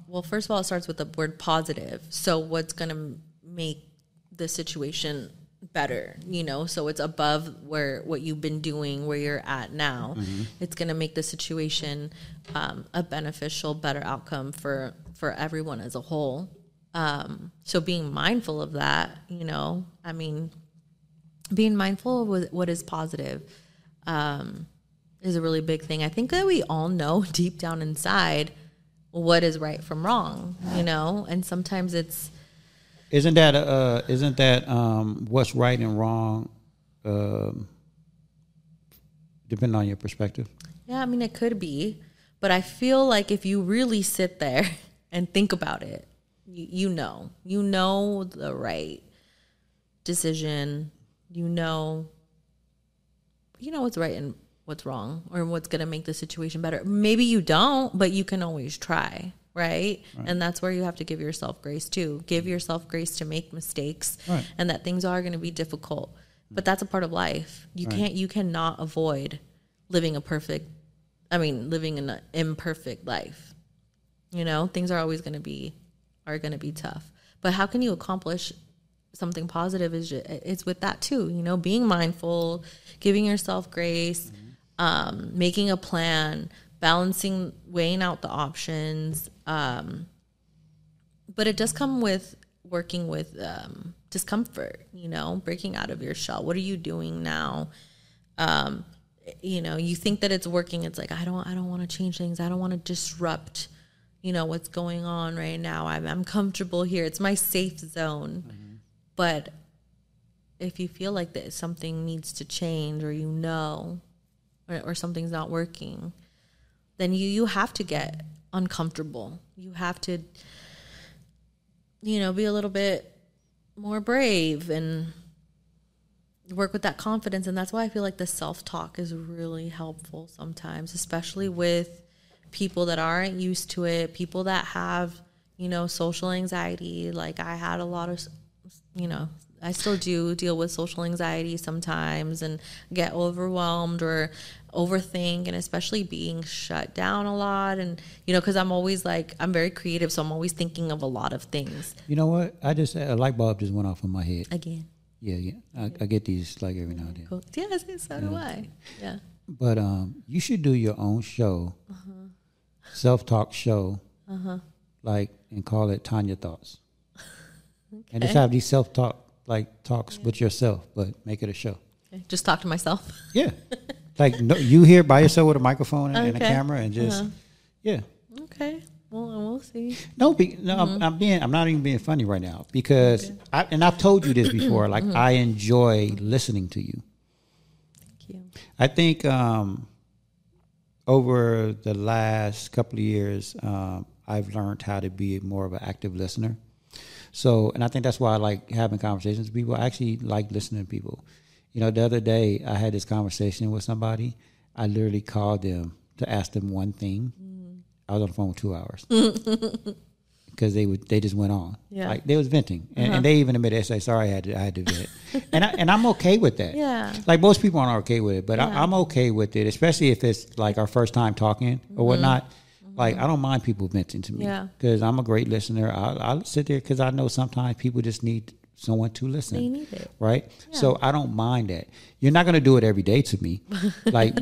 well, first of all, it starts with the word positive. So, what's going to make the situation better? You know, so it's above where what you've been doing, where you're at now. It's going to make the situation um, a beneficial, better outcome for for everyone as a whole. Um, so, being mindful of that, you know, I mean, being mindful of what- what is positive um, is a really big thing. I think that we all know deep down inside what is right from wrong, you know, and sometimes it's Isn't that uh isn't that um what's right and wrong um depending on your perspective? yeah, I mean it could be, but I feel like if you really sit there and think about it, you, you know, you know the right decision, you know, you know what's right and what's wrong or what's going to make the situation better. Maybe you don't, but you can always try, right? And that's where you have to give yourself grace too. Give mm-hmm. yourself grace to make mistakes Right. and that things are going to be difficult. But mm. that's a part of life. You can't you cannot avoid living a perfect I mean, living an imperfect life. You know, things are always going to be are going to be tough. But how can you accomplish something positive is it's with that too, you know, being mindful, giving yourself grace, mm-hmm. um, making a plan, balancing, weighing out the options. Um, but it does come with working with um, discomfort, you know, breaking out of your shell. What are you doing now? Um, you know, you think that it's working. It's like I don't, I don't want to change things. I don't want to disrupt, you know, what's going on right now. I'm, I'm comfortable here. It's my safe zone. Mm-hmm. But if you feel like that something needs to change or you know, or, or something's not working, then you, you have to get uncomfortable. You have to, you know, be a little bit more brave and work with that confidence. And that's why I feel like the self talk is really helpful sometimes, especially with people that aren't used to it, people that have, you know, social anxiety. Like I had a lot of, you know, I still do deal with social anxiety sometimes and get overwhelmed or overthink and especially being shut down a lot and you know because i'm always like i'm very creative so i'm always thinking of a lot of things. You know what? I just a light bulb just went off in my head. Again. Yeah yeah. I, I get these like every now and then. Cool. yeah so do i. Yeah. But um you should do your own show. Uh-huh. self-talk show. Uh-huh. like and call it tanya thoughts. Okay. and just have these self-talk like talks yeah. with yourself but make it a show okay. just talk to myself yeah like no, you here by yourself with a microphone and, okay. and a camera and just uh-huh. yeah. Okay. Well, we'll see. No, be, no, mm-hmm. I'm, I'm, being. I'm not even being funny right now because, okay. I, and I've told you this before. Like mm-hmm. I enjoy listening to you. Thank you. I think um, over the last couple of years, um, I've learned how to be more of an active listener. So, and I think that's why I like having conversations with people. I actually like listening to people. You know, the other day I had this conversation with somebody. I literally called them to ask them one thing. Mm. I was on the phone for two hours because they would they just went on. Yeah, like they was venting, and, uh-huh. and they even admitted say sorry I had to I had to vent, and I, and I'm okay with that. Yeah, like most people aren't okay with it, but yeah. I, am okay with it, especially if it's like our first time talking or mm-hmm. whatnot. Mm-hmm. Like I don't mind people venting to me because yeah. I'm a great listener. I, I'll sit there because I know sometimes people just need someone to listen. They need it. Right? Yeah. So I don't mind that. You're not going to do it every day to me. like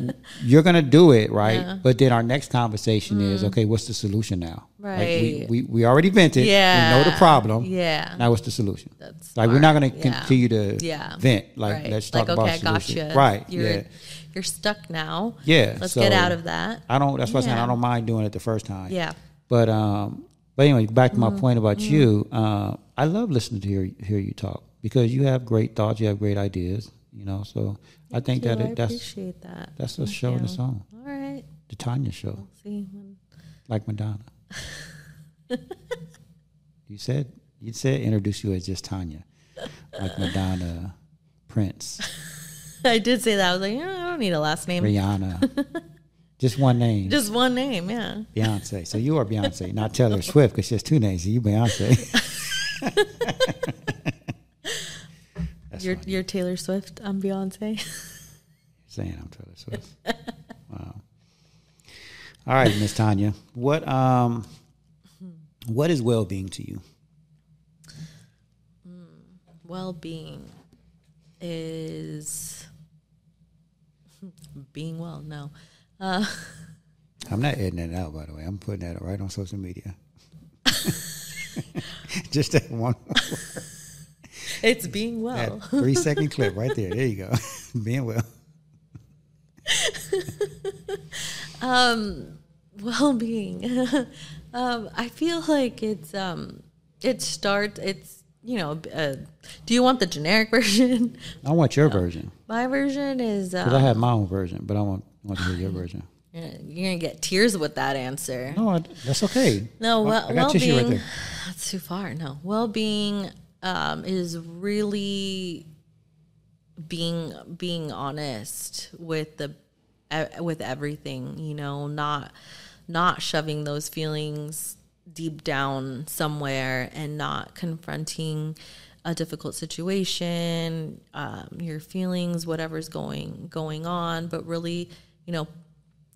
you're going to do it, right? Yeah. But then our next conversation mm. is, okay, what's the solution now? Right. Like we, we, we already vented. Yeah. We know the problem. Yeah. Now what's the solution? That's like smart. we're not going to yeah. continue to yeah. vent. Like right. let's talk like, about okay, solution. Gotcha. Right. You're, yeah. You're stuck now. Yeah. Let's so get out of that. I don't. That's what I'm saying. I don't mind doing it the first time. Yeah. But um. But anyway, back to my mm-hmm. point about mm-hmm. you. Uh, I love listening to hear hear you talk because you have great thoughts, you have great ideas, you know. So Thank I think you. that it, I that's appreciate that. That's a show in the song. All right. The Tanya show. We'll see. Like Madonna. you said you said introduce you as just Tanya, like Madonna, Prince. I did say that. I was like, yeah, I don't need a last name. Rihanna. Just one name. Just one name, yeah. Beyonce. So you are Beyonce, not Taylor Swift, because she has two names. So you Beyonce. you're funny. you're Taylor Swift. I'm Beyonce. Saying I'm Taylor Swift. wow. All right, Miss Tanya. What um what is well being to you? Mm, well being is being well. No. Uh, I'm not editing that out, by the way. I'm putting that right on social media. Just that one. it's being well. That three second clip right there. There you go. being well. um, well being. um, I feel like it's um, it starts. It's you know. Uh, do you want the generic version? I want your no. version. My version is. Because um, I have my own version, but I want want to hear your version. You're gonna get tears with that answer. No, that's okay. No, well, I got tissue right. That's too far. No, well being um, is really being being honest with the with everything you know not not shoving those feelings deep down somewhere and not confronting a difficult situation um, your feelings whatever's going going on but really you know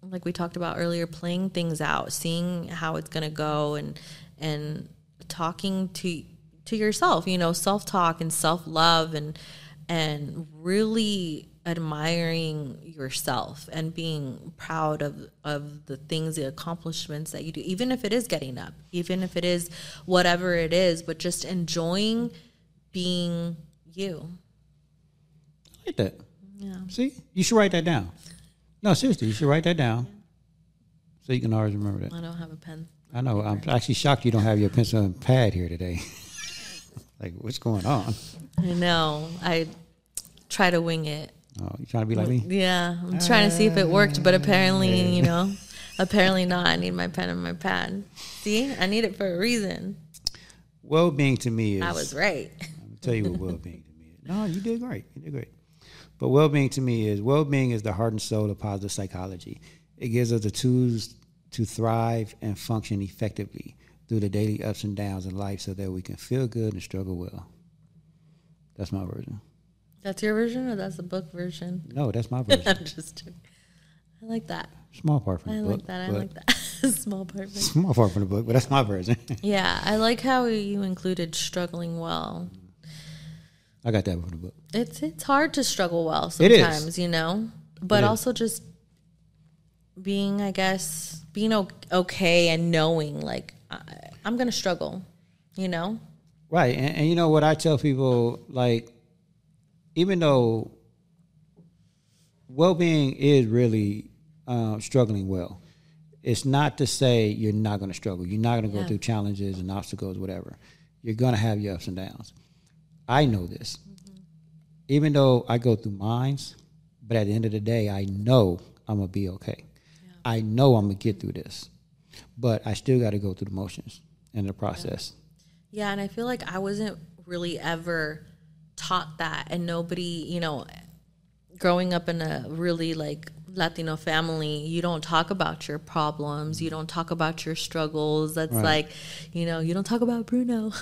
like we talked about earlier playing things out seeing how it's to go and and talking to to yourself, you know, self-talk and self-love and and really admiring yourself and being proud of of the things the accomplishments that you do even if it is getting up even if it is whatever it is but just enjoying being you. I like that. Yeah. See? You should write that down. No seriously you should write that down. So you can always remember that. I don't have a pen. I know. I'm actually shocked you don't have your pencil and pad here today. like, what's going on? I know. I try to wing it. Oh, you trying to be like me? Yeah, I'm trying to see if it worked, but apparently, you know, apparently not. I need my pen and my pad. See, I need it for a reason. Well being to me is. I was right. I'll tell you what well being to me is. No, you did great. You did great. But well being to me is well being is the heart and soul of positive psychology. It gives us the tools to thrive and function effectively through the daily ups and downs in life so that we can feel good and struggle well. That's my version. That's your version, or that's the book version? No, that's my version. I'm just. joking. I like that. Small part from I the like book. that. I like that. Small part. Small part from the book, but that's my version. Yeah, I like how you included struggling well. I got that from the book. It's it's hard to struggle well is. sometimes, you know, but It is. also just being, I guess, being okay and knowing like I, I'm gonna struggle, you know. Right, and, and you know what I tell people, like, even though well-being is really um, struggling well, it's not to say you're not going to struggle. You're not going to go Yeah. through challenges and obstacles, whatever. You're going to have your ups and downs. I know this, even though I go through mines, but at the end of the day, I know I'm gonna be okay. I know I'm gonna get through this, but I still got to go through the motions in the process. Yeah, and I feel like I wasn't really ever taught that, and nobody, you know, growing up in a really like Latino family, you don't talk about your problems, you don't talk about your struggles. That's Right. like, you know, you don't talk about Bruno.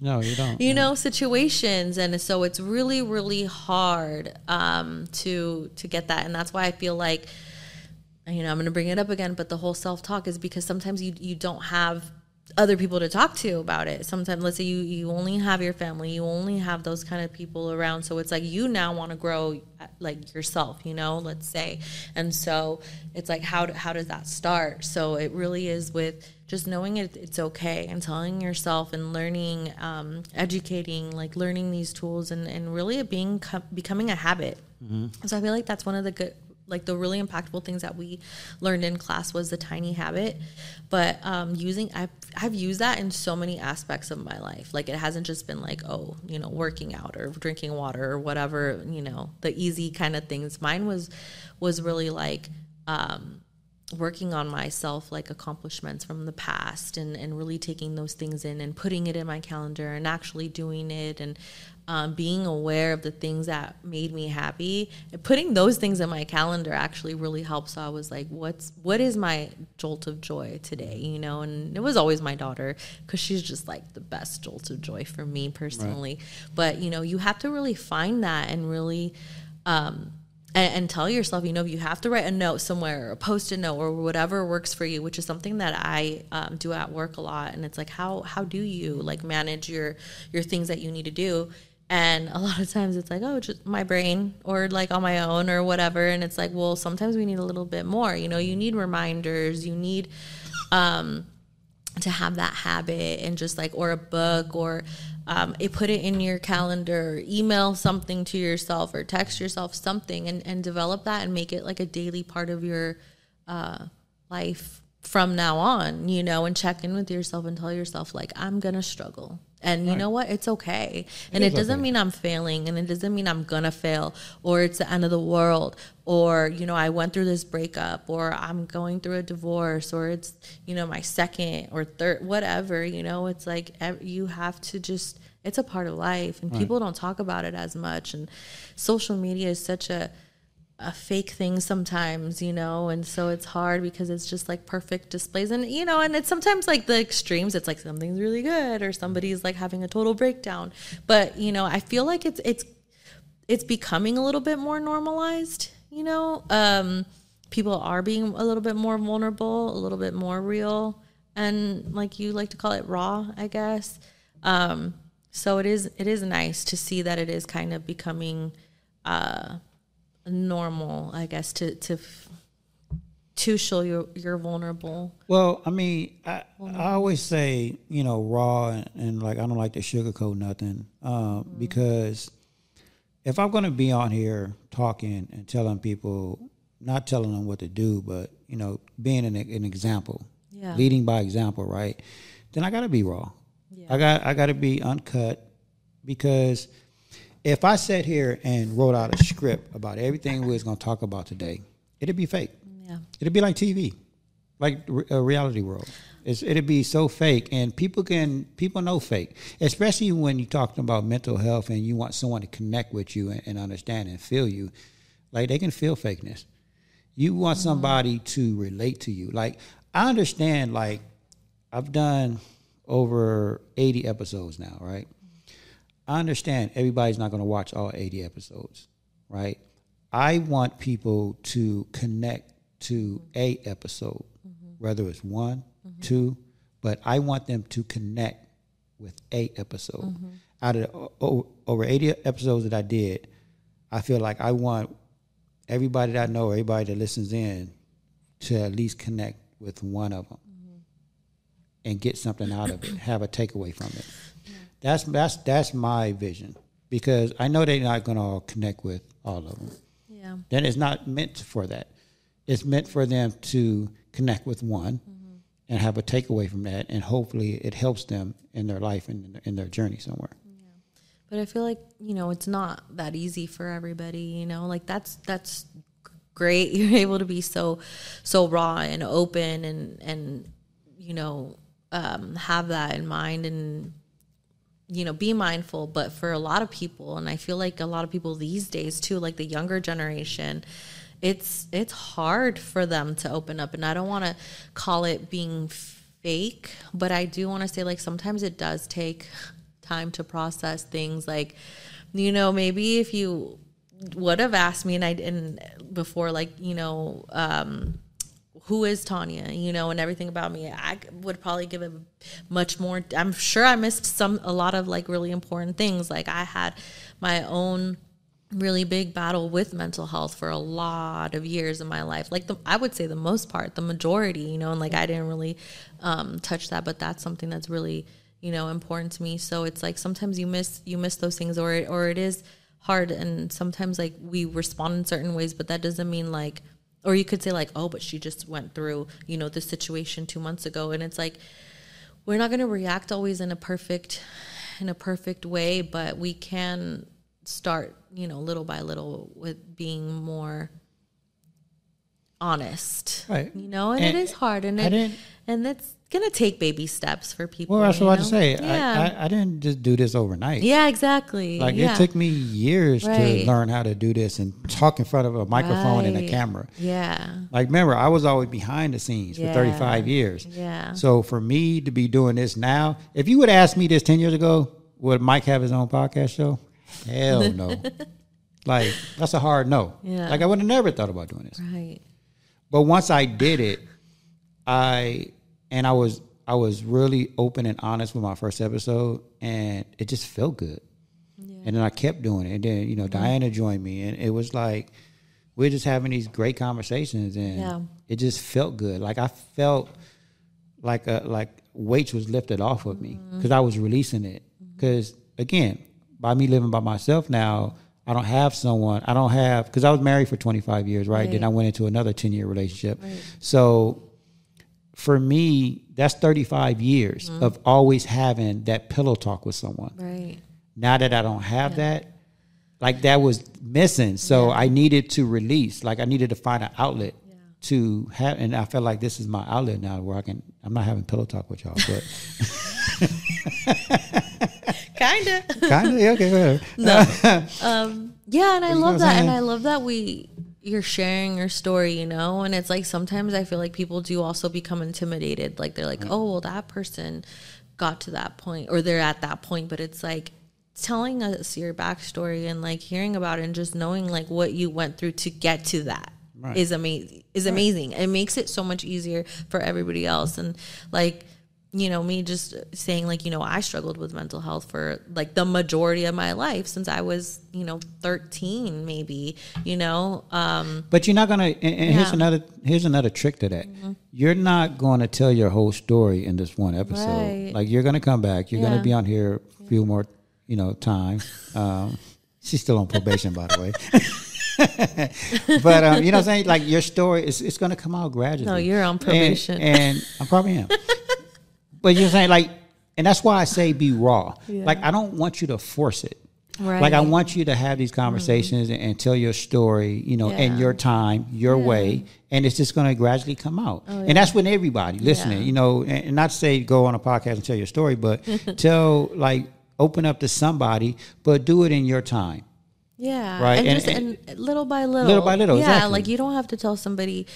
No, you don't. you know situations and so it's really really hard um to to get that and that's why i feel like you know i'm going to bring it up again but the whole self-talk is because sometimes you you don't have other people to talk to about it. Sometimes let's say you you only have your family you only have those kind of people around. So it's like you now want to grow like yourself you know let's say. And so it's like how how does that start? So it really is with just knowing it, it's okay and telling yourself and learning um, educating like learning these tools and, and really being becoming a habit. So i feel like that's one of the good like the really impactful things that we learned in class was the tiny habit. But um, using I've, I've used that in so many aspects of my life. Like it hasn't just been like oh you know working out or drinking water or whatever you know the easy kind of things. Mine was was really like um, working on myself like accomplishments from the past and, and really taking those things in and putting it in my calendar and actually doing it and um, being aware of the things that made me happy. And putting those things in my calendar actually really helped so i was like what's what is my jolt of joy today? You know and it was always my daughter because she's just like the best jolt of joy for me personally. But you know you have to really find that and really um, and, and tell yourself, you know, if you have to write a note somewhere or a post-it note or whatever works for you, which is something that I um, do at work a lot. And it's like, how how do you like manage your your things that you need to do? And a lot of times it's like, oh, just my brain or like on my own or whatever. And it's like, well, sometimes we need a little bit more. You know, you need reminders. You need um, to have that habit and just like or a book or um, it put it in your calendar email something to yourself or text yourself something and, and develop that and make it like a daily part of your uh, life from now on you know and check in with yourself and tell yourself like i'm gonna struggle and you know what? It's okay. And it doesn't okay. mean i'm failing and it doesn't mean i'm gonna fail or it's the end of the world or you know i went through this breakup or i'm going through a divorce or it's you know my second or third whatever you know? It's like you have to just it's a part of life and people don't talk about it as much and social media is such a a fake thing sometimes, you know, and so it's hard because it's just like perfect displays and you know, and it's sometimes like the extremes, it's like something's really good or somebody's like having a total breakdown. But, you know, I feel like it's it's it's becoming a little bit more normalized, you know. Um people are being a little bit more vulnerable, a little bit more real and like you like to call it raw, I guess. Um so it is it is nice to see that it is kind of becoming uh normal, I guess, to to to show you're you're vulnerable. Well, I mean, I, I always say, you know, raw and, and like I don't like to sugarcoat nothing um, because if I'm going to be on here talking and telling people, not telling them what to do, but you know, being an, an example Yeah. leading by example, right? Then I got to be raw. Yeah. I got I got to be uncut because if I sat here and wrote out a script about everything we was going to talk about today, it'd be fake. Yeah. It'd be like TV, like a reality world. It's, it'd be so fake, and people can people know fake, especially when you're talking about mental health and you want someone to connect with you and, and understand and feel you. Like they can feel fakeness. You want mm-hmm. somebody to relate to you. Like I understand. Like I've done over 80 episodes now, right? I understand everybody's not going to watch all 80 episodes, right? I want people to connect to a episode, mm-hmm. whether it's one, mm-hmm. two, but I want them to connect with a episode. Mm-hmm. Out of the, o- o- over 80 episodes that I did, I feel like I want everybody that I know, everybody that listens in, to at least connect with one of them and get something out of it, have a takeaway from it. That's that's that's my vision because I know they're not going to all connect with all of them. Yeah. Then it's not meant for that. It's meant for them to connect with one and have a takeaway from that, and hopefully it helps them in their life and in their journey somewhere. Yeah. But I feel like, you know, it's not that easy for everybody, you know? Like that's that's great. You're able to be so so raw and open and and you know, um have that in mind and you know, be mindful, but for a lot of people and I feel like a lot of people these days too, like the younger generation, it's it's hard for them to open up and I don't want to call it being fake, but I do want to say like sometimes it does take time to process things like you know maybe if you would have asked me and I didn't before like you know um who is Tanya, you know, and everything about me. I would probably give it much more. I'm sure I missed some, a lot of like really important things. Like I had my own really big battle with mental health for a lot of years in my life. Like the, I would say the most part, the majority, you know, and like I didn't really um, touch that, but that's something that's really, you know, important to me. So it's like sometimes you miss, you miss those things or, or it is hard. And sometimes like we respond in certain ways, but that doesn't mean like, or you could say like oh but she just went through you know this situation two months ago and it's like we're not going to react always in a perfect in a perfect way but we can start you know little by little with being more honest Right. you know and, And it is hard and it, and it's gonna take baby steps for people Well, that's what I was know? about to say. yeah I, I, I didn't just do this overnight. yeah exactly Like yeah. it took me years Right. to learn how to do this and talk in front of a microphone and a camera. yeah Like remember, I was always behind the scenes Yeah. for 35 years. Yeah. So for me to be doing this now, if you would ask me this 10 years ago, would Mike have his own podcast show? Hell no. like that's a hard no. Yeah. Like I would have never thought about doing this. right But once I did it, I and I was I was really open and honest with my first episode, and it just felt good. And then I kept doing it, and then you know Diana joined me, and it was like we're just having these great conversations, and Yeah. it just felt good. Like I felt like a like weights was lifted off of me mm-hmm. because I was releasing it. Mm-hmm. Because again, by me living by myself now, I don't have someone. I don't have because I was married for 25 years, right? Then I went into another 10 year relationship. So for me, that's 35 years mm-hmm. of always having that pillow talk with someone. right Now that I don't have that, like that was missing. So I needed to release. Like I needed to find an outlet to have, and I felt like this is my outlet now where I can. I'm not having pillow talk with y'all, but kind of kind of okay. Whatever. Um, yeah, and I love that, and? I love that we you're sharing your story, you know, and it's like sometimes I feel like people do also become intimidated, like they're like, oh, well, that person got to that point, or they're at that point, but it's like telling us your backstory and like hearing about it and just knowing like what you went through to get to that is Right. amazing is amazing. It makes it so much easier for everybody else. And like you know me just saying like you know i struggled with mental health for like the majority of my life since i was you know 13 maybe you know um But you're not gonna. And, and here's Yeah. Mm-hmm. another. Here's another trick to that. You're not going to tell your whole story in this one episode. Right. Like you're gonna come back. You're Yeah. gonna be on here a few more, you know, time. Um, she's still on probation, by the way. but um, you know what I'm saying? Like your story is it's gonna come out gradually. No, you're on probation. And, and I probably am. but you're saying like and that's why I say be raw. Yeah. Like I don't want you to force it. Right. Like I want you to have these conversations mm-hmm. and, and, tell your story, you know, yeah. in your time, your yeah. way, and it's just going to gradually come out. Oh, yeah. And that's when everybody listening, you know, and, and, not say go on a podcast and tell your story, but tell like open up to somebody, but do it in your time. Yeah. Right. And, and, just, and little by little. Little by little. Yeah. Exactly. Like you don't have to tell somebody,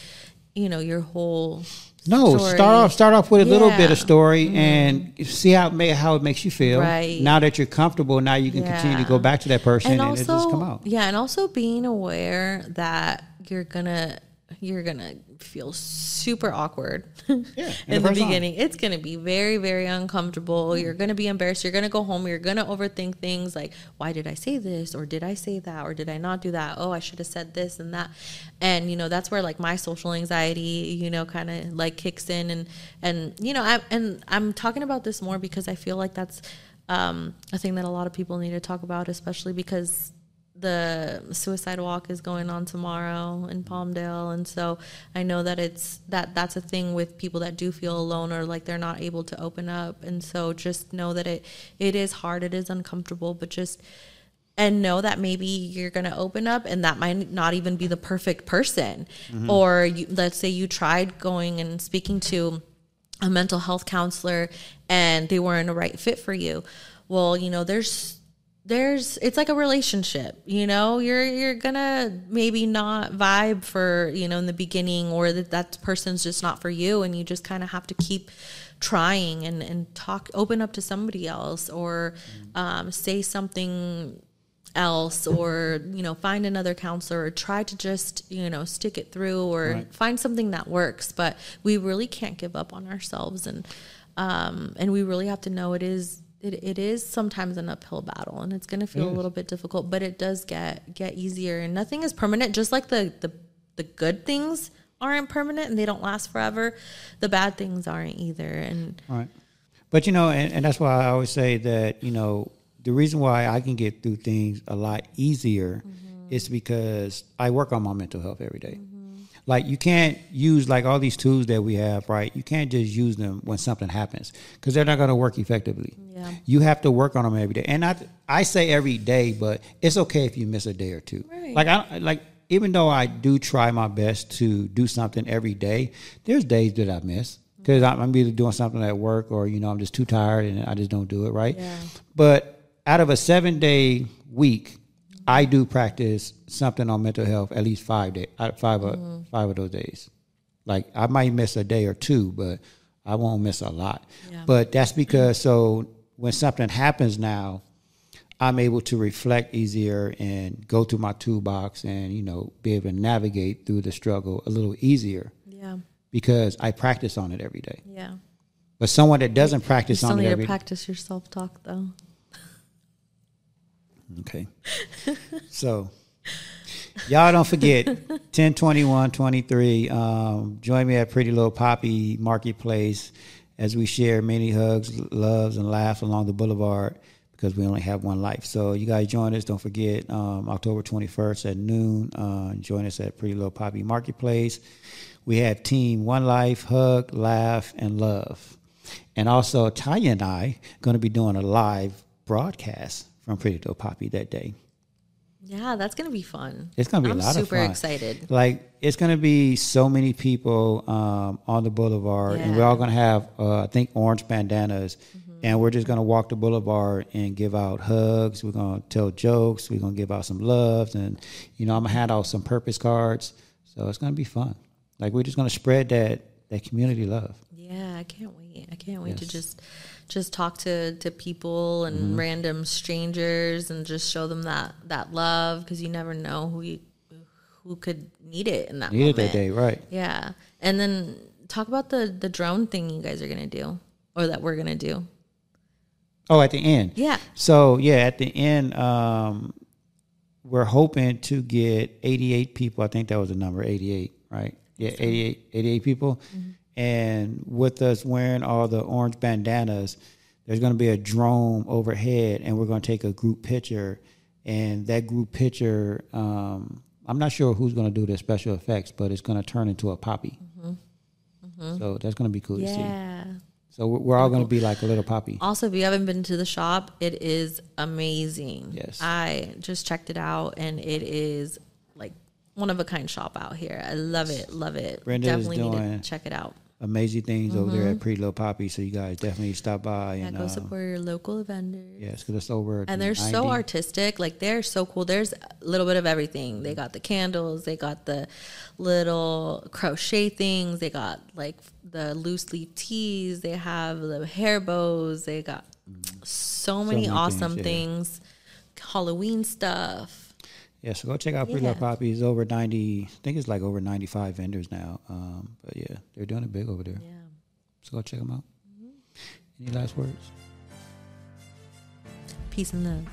you know, your whole no, story. start off start off with a yeah. little bit of story mm and see how it how it makes you feel. Right. Now that you're comfortable, now you can yeah. continue to go back to that person and, and also, it just come out. Yeah, and also being aware that you're gonna you're gonna feel super awkward yeah, in, the, the beginning. It's gonna be very, very uncomfortable. You're gonna be embarrassed. You're gonna go home. You're gonna overthink things like, why did I say this? Or did I say that? Or did I not do that? Oh, I should have said this and that. And you know, that's where like my social anxiety, you know, kind of like kicks in. And and you know, I and I'm talking about this more because I feel like that's um, a thing that a lot of people need to talk about, especially because the suicide walk is going on tomorrow in Palmdale. And so I know that it's that that's a thing with people that do feel alone or like they're not able to open up. And so just know that it it is hard it is uncomfortable but just and know that maybe you're going to open up and that might not even be the perfect person. Mm-hmm. or you, let's say you tried going and speaking to a mental health counselor and they weren't a right fit for you. Well you know there's there's it's like a relationship you know? You're you're gonna maybe not vibe for you know in the beginning or that that person's just not for you and you just kind of have to keep trying and and talk open up to somebody else or um, say something else or you know find another counselor or try to just you know stick it through or right. find something that works. But we really can't give up on ourselves and um and we really have to know it is it, it is sometimes an uphill battle and it's going to feel a little bit difficult but it does get get easier and nothing is permanent just like the the, the good things aren't permanent and they don't last forever the bad things aren't either and right but you know and, and that's why i always say that you know the reason why i can get through things a lot easier mm-hmm. is because i work on my mental health every day. Mm-hmm like you can't use like all these tools that we have, right? You can't just use them when something happens because they're not going to work effectively. Yeah. You have to work on them every day, and I I say every day, but it's okay if you miss a day or two. Right. Like I like even though I do try my best to do something every day, there's days that I miss because I'm either doing something at work or you know I'm just too tired and I just don't do it right. Yeah. But out of a seven day week, I do practice something on mental health at least five day, uh, five of, mm-hmm. five of those days. Like I might miss a day or two, but I won't miss a lot. Yeah. But that's because so when something happens now, I'm able to reflect easier and go through my toolbox and you know be able to navigate through the struggle a little easier. Yeah. Because I practice on it every day. Yeah. But someone that doesn't practice on it every need to practice your self talk though. Okay. so, y'all don't forget 10, 21, 23. Um, join me at Pretty Little Poppy Marketplace as we share many hugs, loves, and laughs along the boulevard because we only have one life. So, you guys join us. Don't forget um, October 21st at noon. Uh, join us at Pretty Little Poppy Marketplace. We have Team One Life, Hug, Laugh, and Love. And also, Tanya and I are going to be doing a live broadcast from Pretty Little Poppy that day. Yeah, that's gonna be fun. It's gonna be I'm a lot of fun. Super excited. Like it's gonna be so many people um, on the boulevard, yeah. and we're all gonna have, uh, I think, orange bandanas, mm-hmm. and we're just gonna walk the boulevard and give out hugs. We're gonna tell jokes. We're gonna give out some loves, and you know, I'm gonna hand out some purpose cards. So it's gonna be fun. Like we're just gonna spread that that community love. Yeah, I can't wait. I can't wait yes. to just just talk to to people and mm-hmm. random strangers and just show them that that love because you never know who you, who could need it in that need moment. it that day, right? Yeah, and then talk about the the drone thing you guys are gonna do or that we're gonna do. Oh, at the end. Yeah. So yeah, at the end, um, we're hoping to get 88 people. I think that was the number, 88, right? Yeah, 88, 88 people. Mm-hmm. And with us wearing all the orange bandanas, there's going to be a drone overhead, and we're going to take a group picture. And that group picture um, I'm not sure who's going to do the special effects, but it's going to turn into a poppy. So that's going to be cool to see. Yeah. So we're, all going to be like a little poppy. Also, if you haven't been to the shop, it is amazing. Yes. I just checked it out and it is one of a kind shop out here. I love it. Love it. Brenda is definitely need doing- to check it out. Amazing things over there at Pretty Little Poppy. So you guys definitely stop by Yeah, and go uh, support your local vendors. yes, because it's over. And they're so artistic. Like they're so cool. There's a little bit of everything. They got the candles. They got the little crochet things. They got like the loose leaf teas. They have the hair bows. They got so many, many awesome things, things. Halloween stuff. Yeah, so go check out Pretty Yeah. Little Poppy. It's over 90, I think it's like over 95 vendors now. Um, but yeah, they're doing it big over there. Yeah. So go check them out. Any last words? Peace and love.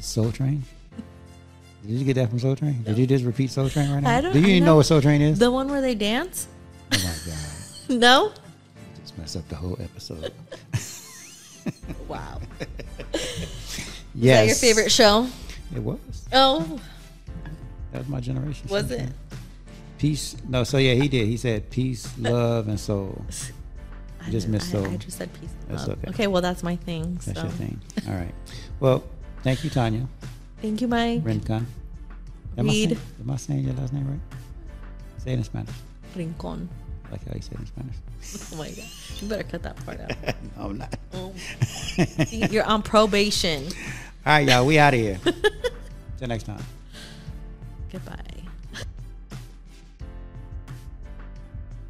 Soul Train? Did you get that from Soul Train? Did you just repeat Soul Train right now? I don't- Do you I even know. know what Soul Train is? The one where they dance? oh my God. No? Just mess up the whole episode. Wow. yes. Is that your favorite show? It was. Oh, That was my generation. was it? Peace. No, so yeah, he did. He said peace, love, and soul. I Just missed soul. I just said peace and That's love. okay. Okay, well, that's my thing. That's so. your thing. All right. Well, thank you, Tanya. Thank you, Mike. Rincon. Am I, Reed. saying, am I saying your last name right? Say it in Spanish. Rincon. I like how you say it in Spanish. Oh my god. You better cut that part out. no, I'm not. Oh. You're on probation. All right, y'all. We out of here. Till next time. Goodbye.